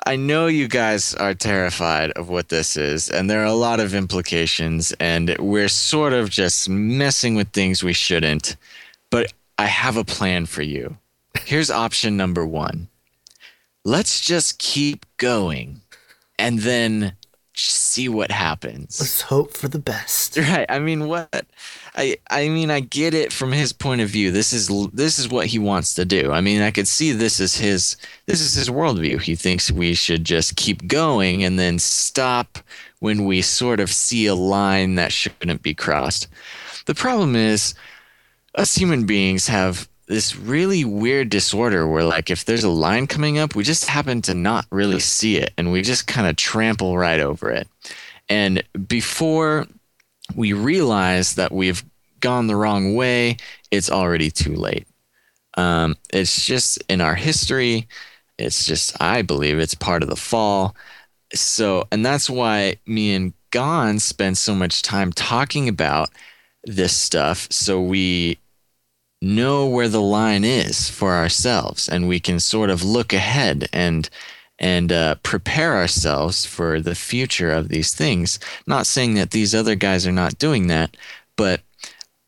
I know you guys are terrified of what this is, and there are a lot of implications, and we're sort of just messing with things we shouldn't. But I have a plan for you. Here's option number one let's just keep going and then see what happens. Let's hope for the best. Right. I mean, what? I I mean, I get it from his point of view. This is this is what he wants to do. I mean, I could see this is his this is his worldview. He thinks we should just keep going and then stop when we sort of see a line that shouldn't be crossed. The problem is, us human beings have this really weird disorder where like if there's a line coming up we just happen to not really see it and we just kind of trample right over it. And before we realize that we've gone the wrong way it's already too late. Um, it's just in our history it's just i believe it's part of the fall. So and that's why me and gon spend so much time talking about this stuff. So we know where the line is for ourselves and we can sort of look ahead and and uh, prepare ourselves for the future of these things not saying that these other guys are not doing that but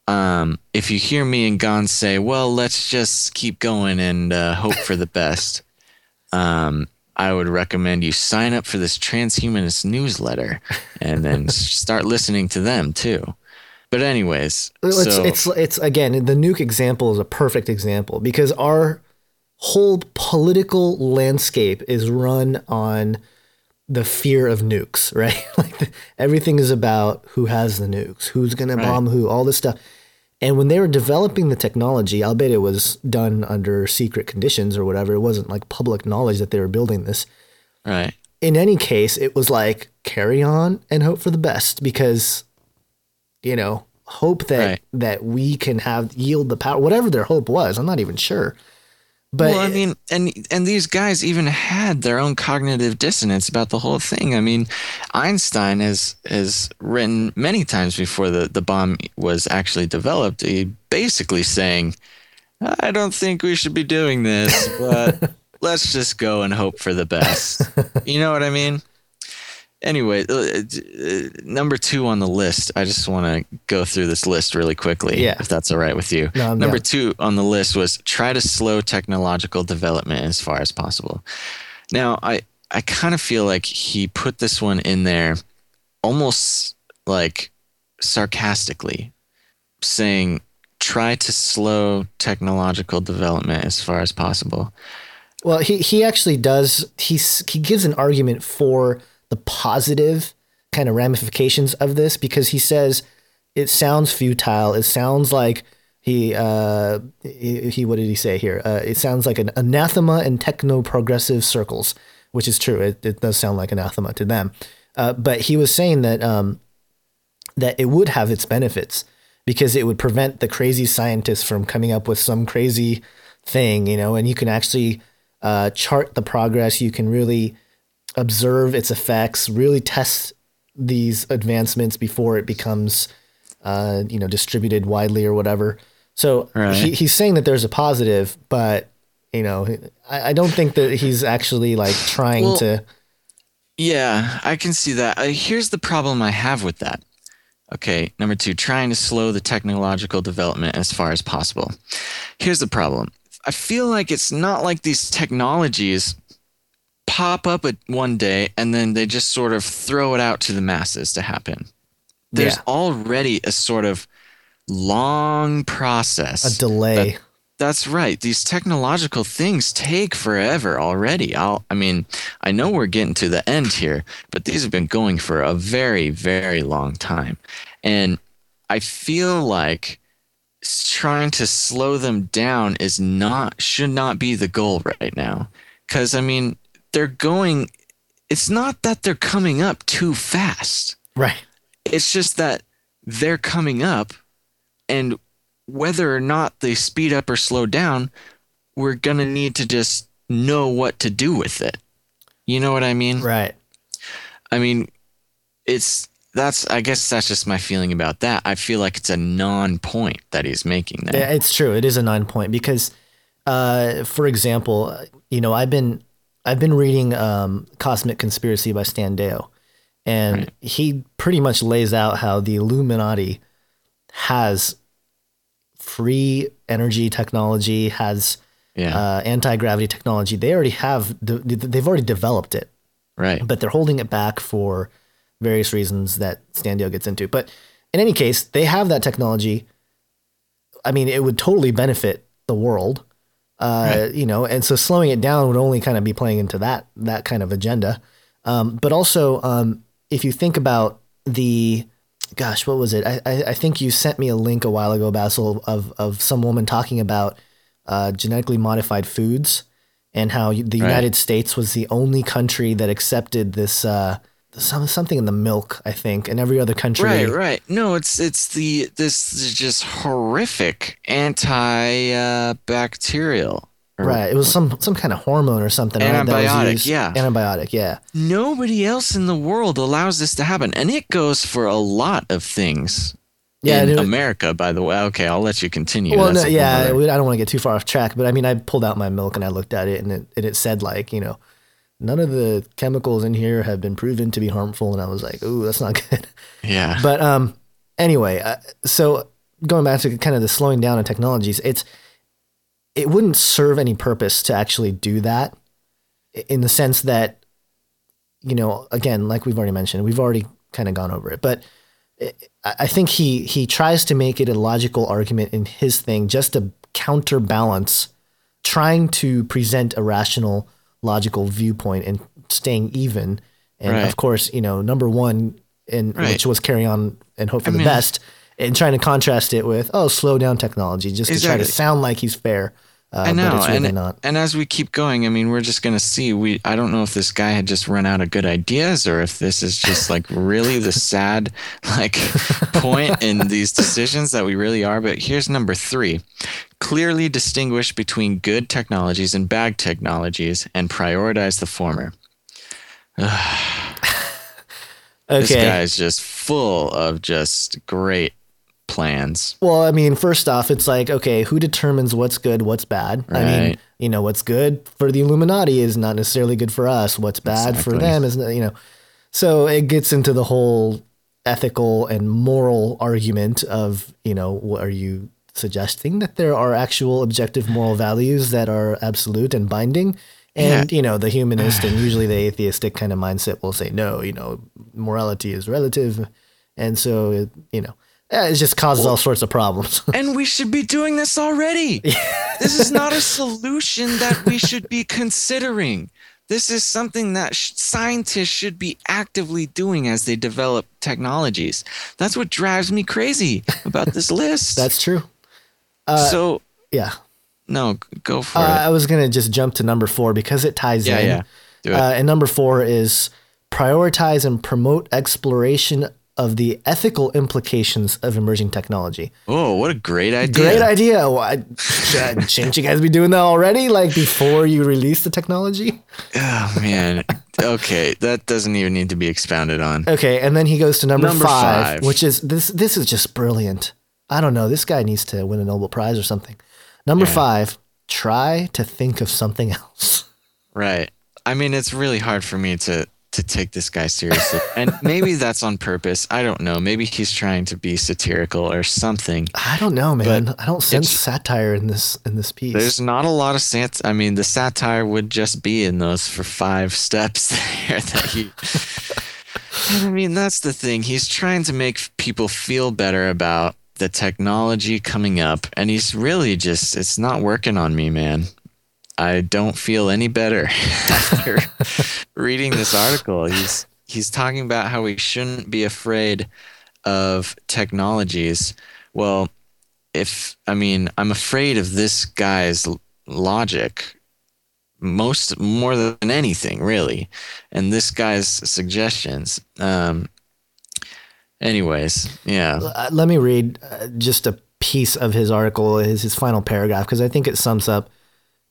um, if you hear me and Gon say well let's just keep going and uh, hope for the best um, I would recommend you sign up for this transhumanist newsletter and then start listening to them too. But anyways, It's, so, it's it's again the nuke example is a perfect example because our whole political landscape is run on the fear of nukes, right? like the, everything is about who has the nukes, who's going to bomb who, all this stuff. And when they were developing the technology, I'll bet it was done under secret conditions or whatever. It wasn't like public knowledge that they were building this. right. In any case, it was like carry on and hope for the best because, you know, hope that Right. that we can have yield the power, whatever their hope was. I'm not even sure. But well, I mean, and and these guys even had their own cognitive dissonance about the whole thing. I mean, Einstein has has written many times before the the bomb was actually developed, he basically saying, "I don't think we should be doing this, but let's just go and hope for the best." you know what I mean? Anyway, uh, uh, number two on the list. I just want to go through this list really quickly, Yeah. if that's all right with you. No, number down. two on the list was try to slow technological development as far as possible. Now, I I kind of feel like he put this one in there almost like sarcastically, saying try to slow technological development as far as possible. Well, he he actually does. He's he gives an argument for the positive kind of ramifications of this because he says it sounds futile. It sounds like he uh he, he what did he say here? Uh, it sounds like an anathema in techno progressive circles, which is true. It, it does sound like anathema to them. Uh, but he was saying that um that it would have its benefits because it would prevent the crazy scientists from coming up with some crazy thing, you know, and you can actually uh, chart the progress. You can really observe its effects, really test these advancements before it becomes, uh, you know, distributed widely or whatever. So Right. he, he's saying that there's a positive, but you know, I, I don't think that he's actually like trying Well, to. Yeah, I can see that. Uh, here's the problem I have with that. Okay, number two, trying to slow the technological development as far as possible. Here's the problem I feel like it's not like these technologies pop up at one day and then they just sort of throw it out to the masses to happen. There's Yeah. already a sort of long process. A delay. that- that's right. These technological things take forever already. I'll, I mean, I know we're getting to the end here, but these have been going for a very, very long time. And I feel like trying to slow them down is not, should not be the goal right now. Because, I mean, they're going, it's not that they're coming up too fast right. it's just that they're coming up and whether or not they speed up or slow down we're going to need to just know what to do with it you know what i mean Right. i mean it's that's i guess that's just my feeling about that i feel like it's a non-point that he's making there Yeah, it's true. It is a non-point because, uh, for example, you know, I've been I've been reading um, Cosmic Conspiracy by Stan Deyo, and he pretty much lays out how the Illuminati has free energy technology, has yeah uh, anti gravity technology. They already have de- they've already developed it, right but they're holding it back for various reasons that Stan Deyo gets into. But in any case, they have that technology. I mean, it would totally benefit the world, uh, you know, and so slowing it down would only kind of be playing into that that kind of agenda. Um, but also, um, if you think about the, gosh, what was it? I, I, I think you sent me a link a while ago, Basil, of of some woman talking about uh, genetically modified foods and how the Right. United States was the only country that accepted this uh, some, something in the milk, I think, in every other country. right right no it's it's the this is just horrific antibacterial. uh, Right. It was some some kind of hormone or something. right, Antibiotic, used- yeah. Antibiotic. Yeah. nobody else in the world allows this to happen and it goes for a lot of things Yeah, in it- america by the way okay i'll let you continue Well, no, yeah. I don't want to get too far off track, but I mean, I pulled out my milk and I looked at it, and it and it said like, you know, none of the chemicals in here have been proven to be harmful, and I was like, ooh, that's not good. yeah But um, anyway, uh, so going back to kind of the slowing down of technologies, it's it wouldn't serve any purpose to actually do that, in the sense that, you know, again, like we've already mentioned, we've already kind of gone over it, but I I think he he tries to make it a logical argument in his thing just to counterbalance trying to present a rational logical viewpoint and staying even and Right. of course you know number one and Right. which was carry on and hope for I the mean- best and trying to contrast it with oh slow down technology just to try to sound like he's fair uh, I know, really and not and as we keep going, I mean, we're just gonna see. We I don't know if this guy had just run out of good ideas, or if this is just like really the sad like point in these decisions that we really are. But here's number three: clearly distinguish between good technologies and bad technologies, and prioritize the former. This okay guy is just full of just great plans. Well, I mean, first off, it's like, okay, who determines what's good, what's bad? I mean, you know, what's good for the Illuminati is not necessarily good for us. What's bad for them is, you know. So it gets into the whole ethical and moral argument of, you know, what are you suggesting that there are actual objective moral values that are absolute and binding? And, you know, the humanist and usually the atheistic kind of mindset will say, no, you know, morality is relative. And so, it, you know, eh, it just causes all sorts of problems. And we should be doing this already. this is not a solution that we should be considering. This is something that sh- scientists should be actively doing as they develop technologies. That's what drives me crazy about this list. That's true. so Yeah. no, go for Uh, it. I was going to just jump to number four because it ties Yeah, in. yeah. Uh, and number four is prioritize and promote exploration of the ethical implications of emerging technology. Oh, what a great idea! Great idea. Why, should- shouldn't you guys be doing that already? Like before you release the technology? Oh man. Okay, that doesn't even need to be expounded on. Okay, and then he goes to number, Number five, five. which is this. This is just brilliant. I don't know. This guy needs to win a Nobel Prize or something. Number five, try to think of something else. Right. I mean, it's really hard for me to to take this guy seriously. and maybe that's on purpose. I don't know. Maybe he's trying to be satirical or something. I don't know, man. But I don't sense satire in this in this piece. There's not a lot of sat. I mean, the satire would just be in those for five steps there that he. I mean, that's the thing. He's trying to make people feel better about the technology coming up, and he's really just, it's not working on me, man. I don't feel any better after reading this article. He's he's talking about how we shouldn't be afraid of technologies. Well, if I mean, I'm afraid of this guy's logic most more than anything, really, and this guy's suggestions. Um, anyways, yeah, Uh, let me read uh, just a piece of his article, his his final paragraph, because I think it sums up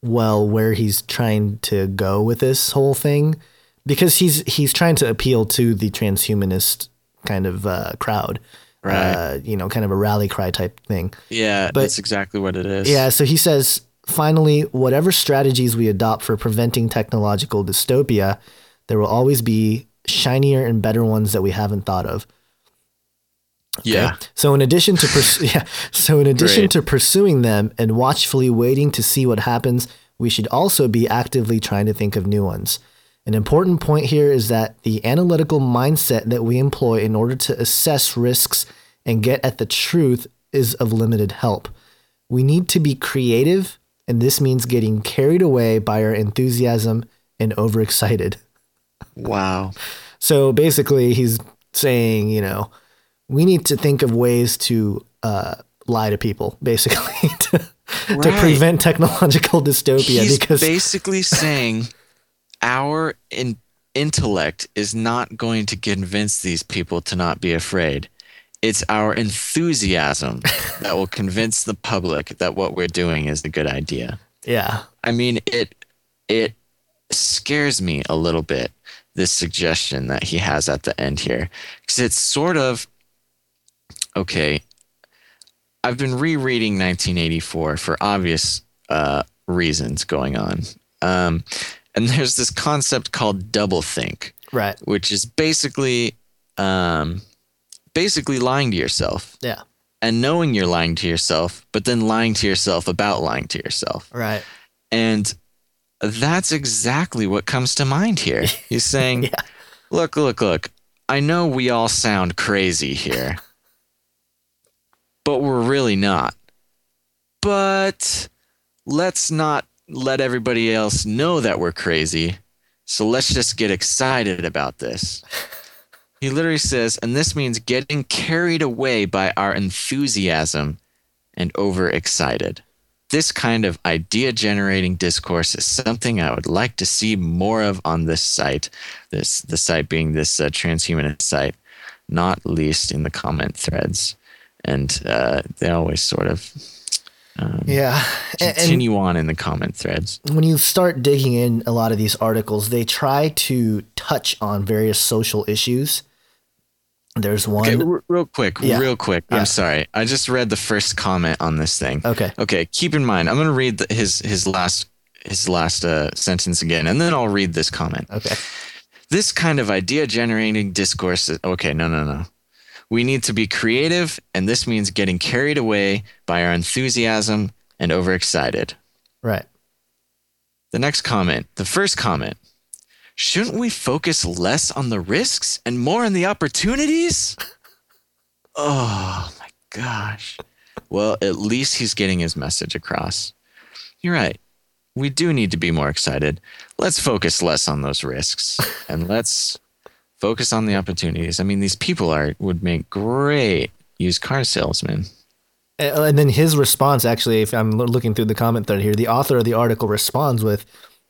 well where he's trying to go with this whole thing. Because he's he's trying to appeal to the transhumanist kind of uh, crowd, Right. Uh, you know, kind of a rally cry type thing. yeah, But- that's exactly what it is. Yeah, so he says finally, whatever strategies we adopt for preventing technological dystopia, there will always be shinier and better ones that we haven't thought of. Yeah, So in addition to purs- yeah, so in addition Great. to pursuing them and watchfully waiting to see what happens, we should also be actively trying to think of new ones. An important point here is that the analytical mindset that we employ in order to assess risks and get at the truth is of limited help. We need to be creative, and this means getting carried away by our enthusiasm and overexcited. Wow. So basically, he's saying, you know, we need to think of ways to uh, lie to people, basically, to, to prevent technological dystopia. He's because basically saying our in- intellect is not going to convince these people to not be afraid. It's our enthusiasm that will convince the public that what we're doing is a good idea. yeah, I mean, it it scares me a little bit this suggestion that he has at the end here because it's sort of okay. I've been rereading 1984 for obvious uh, reasons going on, um, and there's this concept called doublethink, right, which is basically um, basically lying to yourself yeah, and knowing you're lying to yourself, but then lying to yourself about lying to yourself. right, And that's exactly what comes to mind here. He's saying, Yeah. Look, look, look. I know we all sound crazy here, but we're really not. But let's not let everybody else know that we're crazy. So let's just get excited about this. He literally says, and this means getting carried away by our enthusiasm and overexcited. This kind of idea generating discourse is something I would like to see more of on this site. This the site being this uh, transhumanist site, not least in the comment threads. And uh, they always sort of um, yeah. And- and- continue on in the comment threads. when you start digging in a lot of these articles, they try to touch on various social issues. There's one. Okay, r- real quick, Yeah. real quick. Yeah. I'm sorry. I just read the first comment on this thing. Okay. Okay. Keep in mind, I'm going to read the, his his last his last uh, sentence again, and then I'll read this comment. Okay. This kind of idea generating discourse. Is, okay, no, no, no. We need to be creative, and this means getting carried away by our enthusiasm and overexcited. Right. The next comment, the first comment. Shouldn't we focus less on the risks and more on the opportunities? Oh my gosh. Well, at least he's getting his message across. You're right. We do need to be more excited. Let's focus less on those risks and let's focus on the opportunities. I mean, these people are would make great used car salesmen. And then his response, actually, if I'm looking through the comment thread here, the author of the article responds with,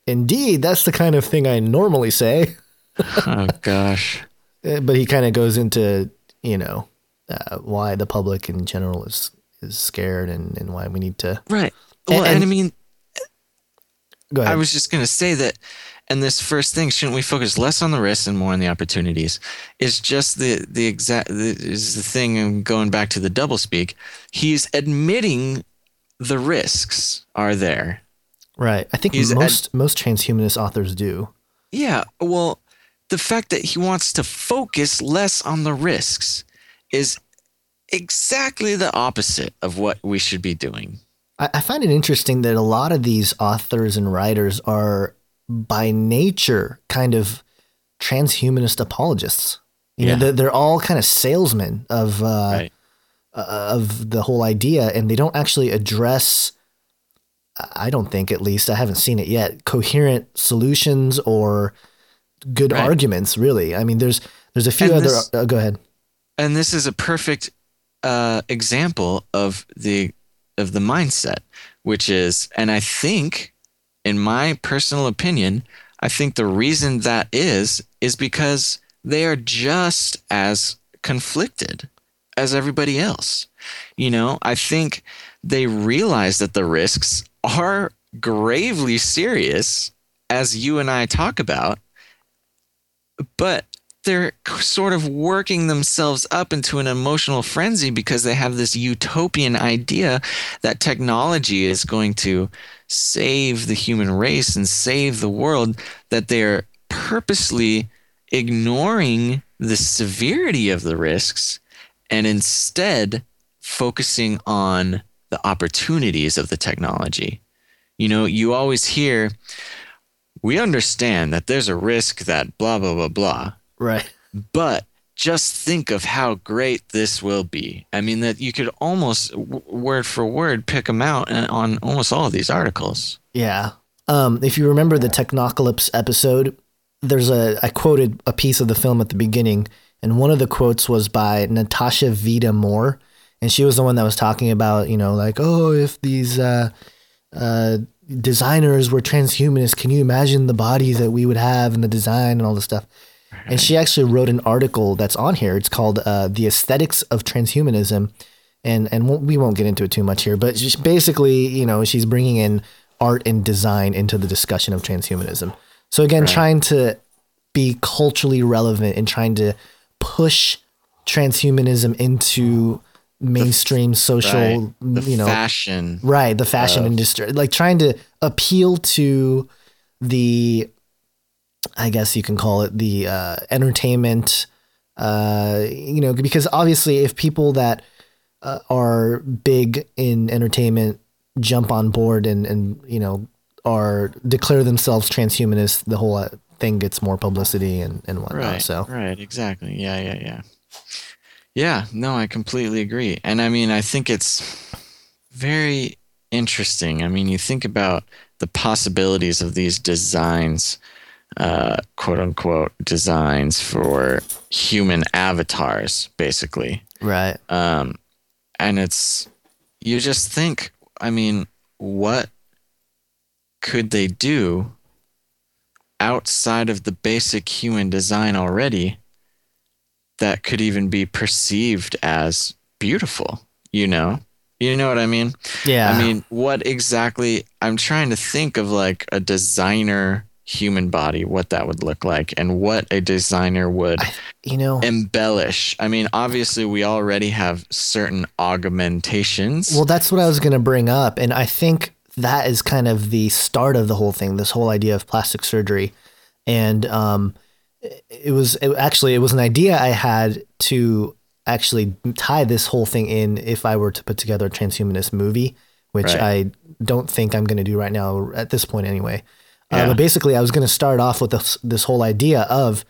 "Indeed, that's the kind of thing I normally say." Oh gosh. Uh, But he kind of goes into, you know, uh, why the public in general is is scared and, and why we need to Right. Well, And- and I mean, go ahead. I was just going to say that, and this first thing, shouldn't we focus less on the risks and more on the opportunities? Is just the the exact the, is the thing. And going back to the double speak, he's admitting the risks are there. right. I think he's most most transhumanist authors do. Yeah. Well, the fact that he wants to focus less on the risks is exactly the opposite of what we should be doing. I, I find it interesting that a lot of these authors and writers are by nature kind of transhumanist apologists. You Yeah. know, they're, they're all kind of salesmen of uh, Right. uh, of the whole idea, and they don't actually address. I don't think, at least, I haven't seen it yet. Coherent solutions or good Right. arguments. Really, I mean, there's there's a few And other. this- uh, go ahead. and this is a perfect uh, example of the of the mindset, which is, and I think, in my personal opinion, I think the reason that is is because they are just as conflicted as everybody else. You know, I think they realize that the risks are gravely serious, as you and I talk about, but they're sort of working themselves up into an emotional frenzy because they have this utopian idea that technology is going to save the human race and save the world that they're purposely ignoring the severity of the risks and instead focusing on the opportunities of the technology. You know, you always hear, we understand that there's a risk that blah, blah, blah, blah, Right. but just think of how great this will be. I mean, that you could almost word for word pick them out uh, on almost all of these articles. Yeah. Um, if you remember the Technocalypse episode, there's a I quoted a piece of the film at the beginning, and one of the quotes was by Natasha Vita-More, and she was the one that was talking about, you know, like, oh, if these uh, uh, designers were transhumanists, can you imagine the bodies that we would have and the design and all this stuff? And she actually wrote an article that's on here. It's called uh, "The Aesthetics of Transhumanism," and and we won't get into it too much here. But just basically, you know, she's bringing in art and design into the discussion of transhumanism. So again, trying to be culturally relevant and trying to push transhumanism into mainstream social, The you know, fashion. right the fashion industry like trying to appeal to the i guess you can call it the uh, entertainment uh, you know because obviously if people that uh, are big in entertainment jump on board and and you know are declare themselves transhumanists the whole uh, thing gets more publicity and and whatnot Right. so Right. Exactly. Yeah. Yeah. Yeah. Yeah. No, I completely agree. And I mean, I think it's very interesting. I mean, you think about the possibilities of these designs, uh, quote unquote, designs for human avatars, basically. right Um, and it's, you just think, I mean, what could they do outside of the basic human design already that could even be perceived as beautiful? You know? You know what I mean? yeah I mean, what exactly? I'm trying to think of like a designer human body, what that would look like, and what a designer would you know embellish. I mean, obviously, we already have certain augmentations. Well, that's what I was going to bring up. And I think that is kind of the start of the whole thing, this whole idea of plastic surgery. And um, it- it was it, actually, it was an idea I had to actually tie this whole thing in if I were to put together a transhumanist movie, which Right. I don't think I'm going to do right now at this point anyway. Uh, but basically, I was going to start off with this, this whole idea of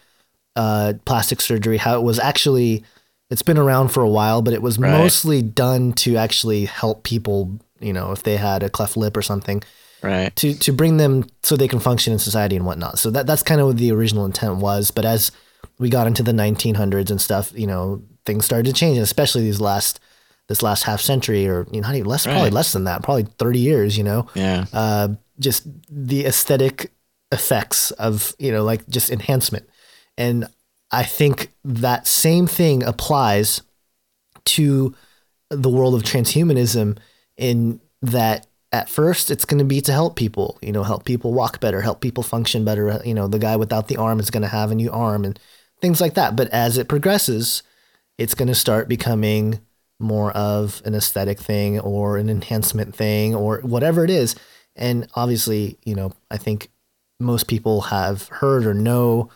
uh, plastic surgery, how it was actually, it's been around for a while, but it was Right. mostly done to actually help people, you know, if they had a cleft lip or something, right. to, to bring them so they can function in society and whatnot. So that, that's kind of what the original intent was. But as we got into the 1900s and stuff, you know, things started to change, and especially these last, this last half century or you know, not even less, probably less than that, probably 30 years, you know, Yeah. uh, just the aesthetic effects of you know like just enhancement. And i think that same thing applies to the world of transhumanism in that at first it's going to be to help people you know help people walk better help people function better you know the guy without the arm is going to have a new arm and things like that. But as it progresses it's going to start becoming more of an aesthetic thing or an enhancement thing or whatever it is and obviously you know i think most people have heard or know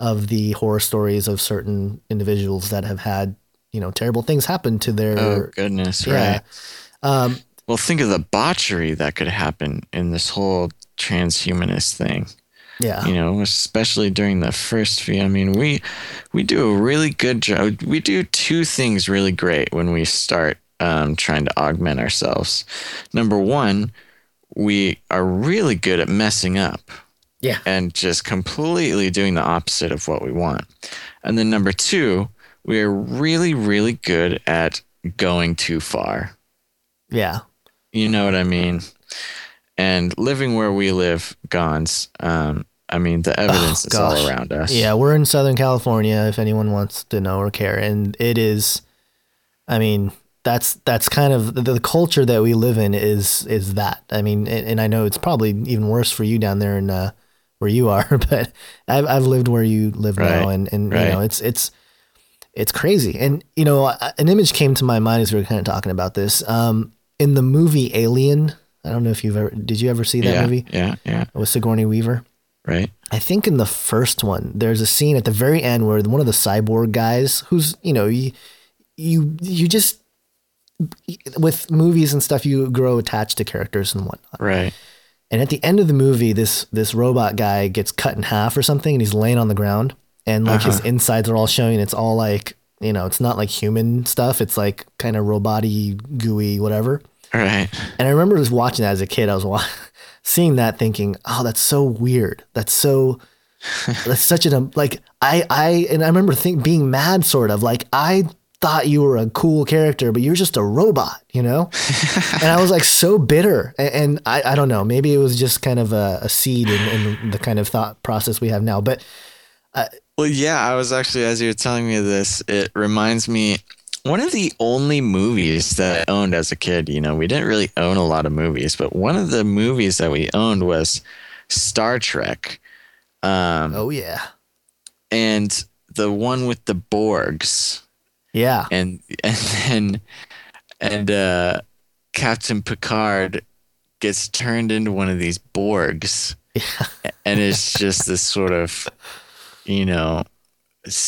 of the horror stories of certain individuals that have had you know terrible things happen to their Oh goodness, yeah. right. Um, Well, think of the botchery that could happen in this whole transhumanist thing. yeah. You know, especially during the first few. I mean, we we do a really good job. We do two things really great when we start um, trying to augment ourselves. Number one, we are really good at messing up Yeah. and just completely doing the opposite of what we want. And then number two, we are really, really good at going too far. Yeah. You know what I mean? And living where we live, Gons, um, I mean, the evidence is gosh. all around us. Yeah, we're in Southern California. If anyone wants to know or care, and it is, I mean, that's that's kind of the, the culture that we live in is is that. I mean, and, and I know it's probably even worse for you down there in uh, where you are, but I've I've lived where you live now, Right, and and you know, it's it's it's crazy. And you know, an image came to my mind as we were kind of talking about this. Um, in the movie Alien, I don't know if you've ever did you ever see that yeah, movie yeah, yeah, with Sigourney Weaver? right. I think in the first one, there's a scene at the very end where one of the cyborg guys, who's you know you you you just with movies and stuff, you grow attached to characters and whatnot. Right. And at the end of the movie, this this robot guy gets cut in half or something, and he's laying on the ground, and like his uh-huh. insides are all showing. It's all like you know, it's not like human stuff. It's like kind of robot-y, gooey, whatever. Right. And I remember just watching that as a kid. I was wa- seeing that, thinking, "Oh, that's so weird. That's so, that's such an um, like." I I and I remember think being mad, sort of like I thought you were a cool character, but you're just a robot, you know. and I was like so bitter, and, and I I don't know. Maybe it was just kind of a, a seed in, in the kind of thought process we have now. But Well, yeah, I was actually, as you were telling me this, it reminds me one of the only movies that I owned as a kid. You know, we didn't really own a lot of movies, but one of the movies that we owned was Star Trek. Um, oh yeah, and the one with the Borgs. Yeah, and and then and uh Captain Picard gets turned into one of these Borgs, and it's just this sort of, you know,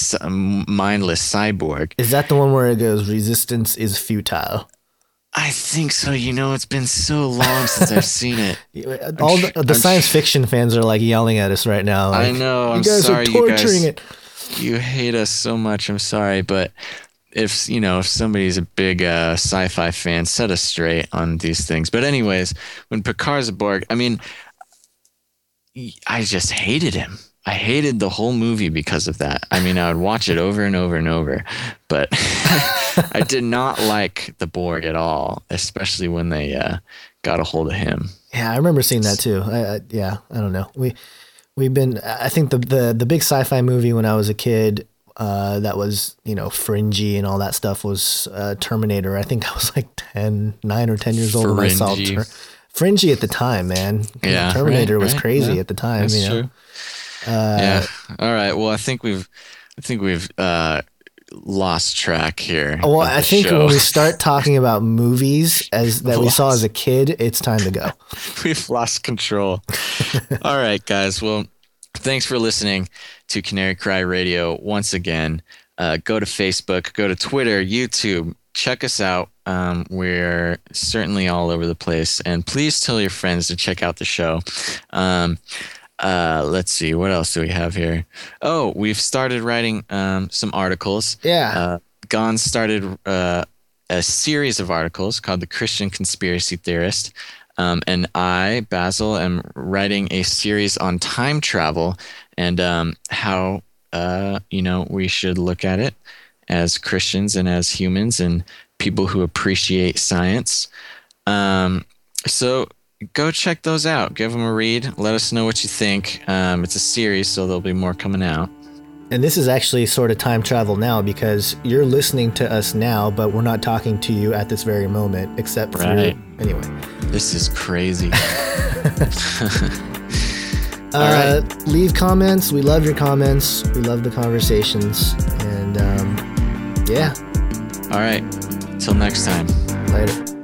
mindless cyborg. is that the one where it goes resistance is futile? I think so. You know, it's been so long since I've seen it. All the, the science fiction fans are like yelling at us right now. I know. I'm you guys sorry, are you torturing guys. it. You hate us so much. I'm sorry, but if you know if somebody's a big uh, sci-fi fan, set us straight on these things. But anyways, when Picard's a Borg, I mean, I just hated him. I hated the whole movie because of that. I mean, I would watch it over and over and over, but I did not like the Borg at all, especially when they uh, got a hold of him. Yeah, I remember seeing that too. I, I, yeah, I don't know. We we've been. I think the the the big sci-fi movie when I was a kid. Uh, that was you know fringy and all that stuff was uh, Terminator. I think I was like 10, 9 or ten years old when I saw Fringy. Ter- fringy at the time, man. Yeah, Terminator right, was right, crazy yeah, at the time. That's you know, true. yeah. All right. Well, I think we've, I think we've uh, lost track here. well, I think show. when we start talking about movies as that we saw as a kid, it's time to go. we've lost control. All right, guys. Well, thanks for listening to Canary Cry Radio once again. Uh, go to Facebook, go to Twitter, YouTube. Check us out. Um, we're certainly all over the place. And please tell your friends to check out the show. Um, uh, let's see. What else do we have here? Oh, we've started writing um, some articles. Yeah. Uh, Gon started uh, a series of articles called The Christian Conspiracy Theorist. Um, and I, Basil, am writing a series on time travel and um, how, uh, you know, we should look at it as Christians and as humans and people who appreciate science. Um, so go check those out. Give them a read. Let us know what you think. Um, it's a series, so there'll be more coming out. And this is actually sort of time travel now because you're listening to us now, but we're not talking to you at this very moment, except for Right. anyway. This is crazy. Uh, Leave comments. We love your comments. We love the conversations. And um, yeah, All right. Till next time. later.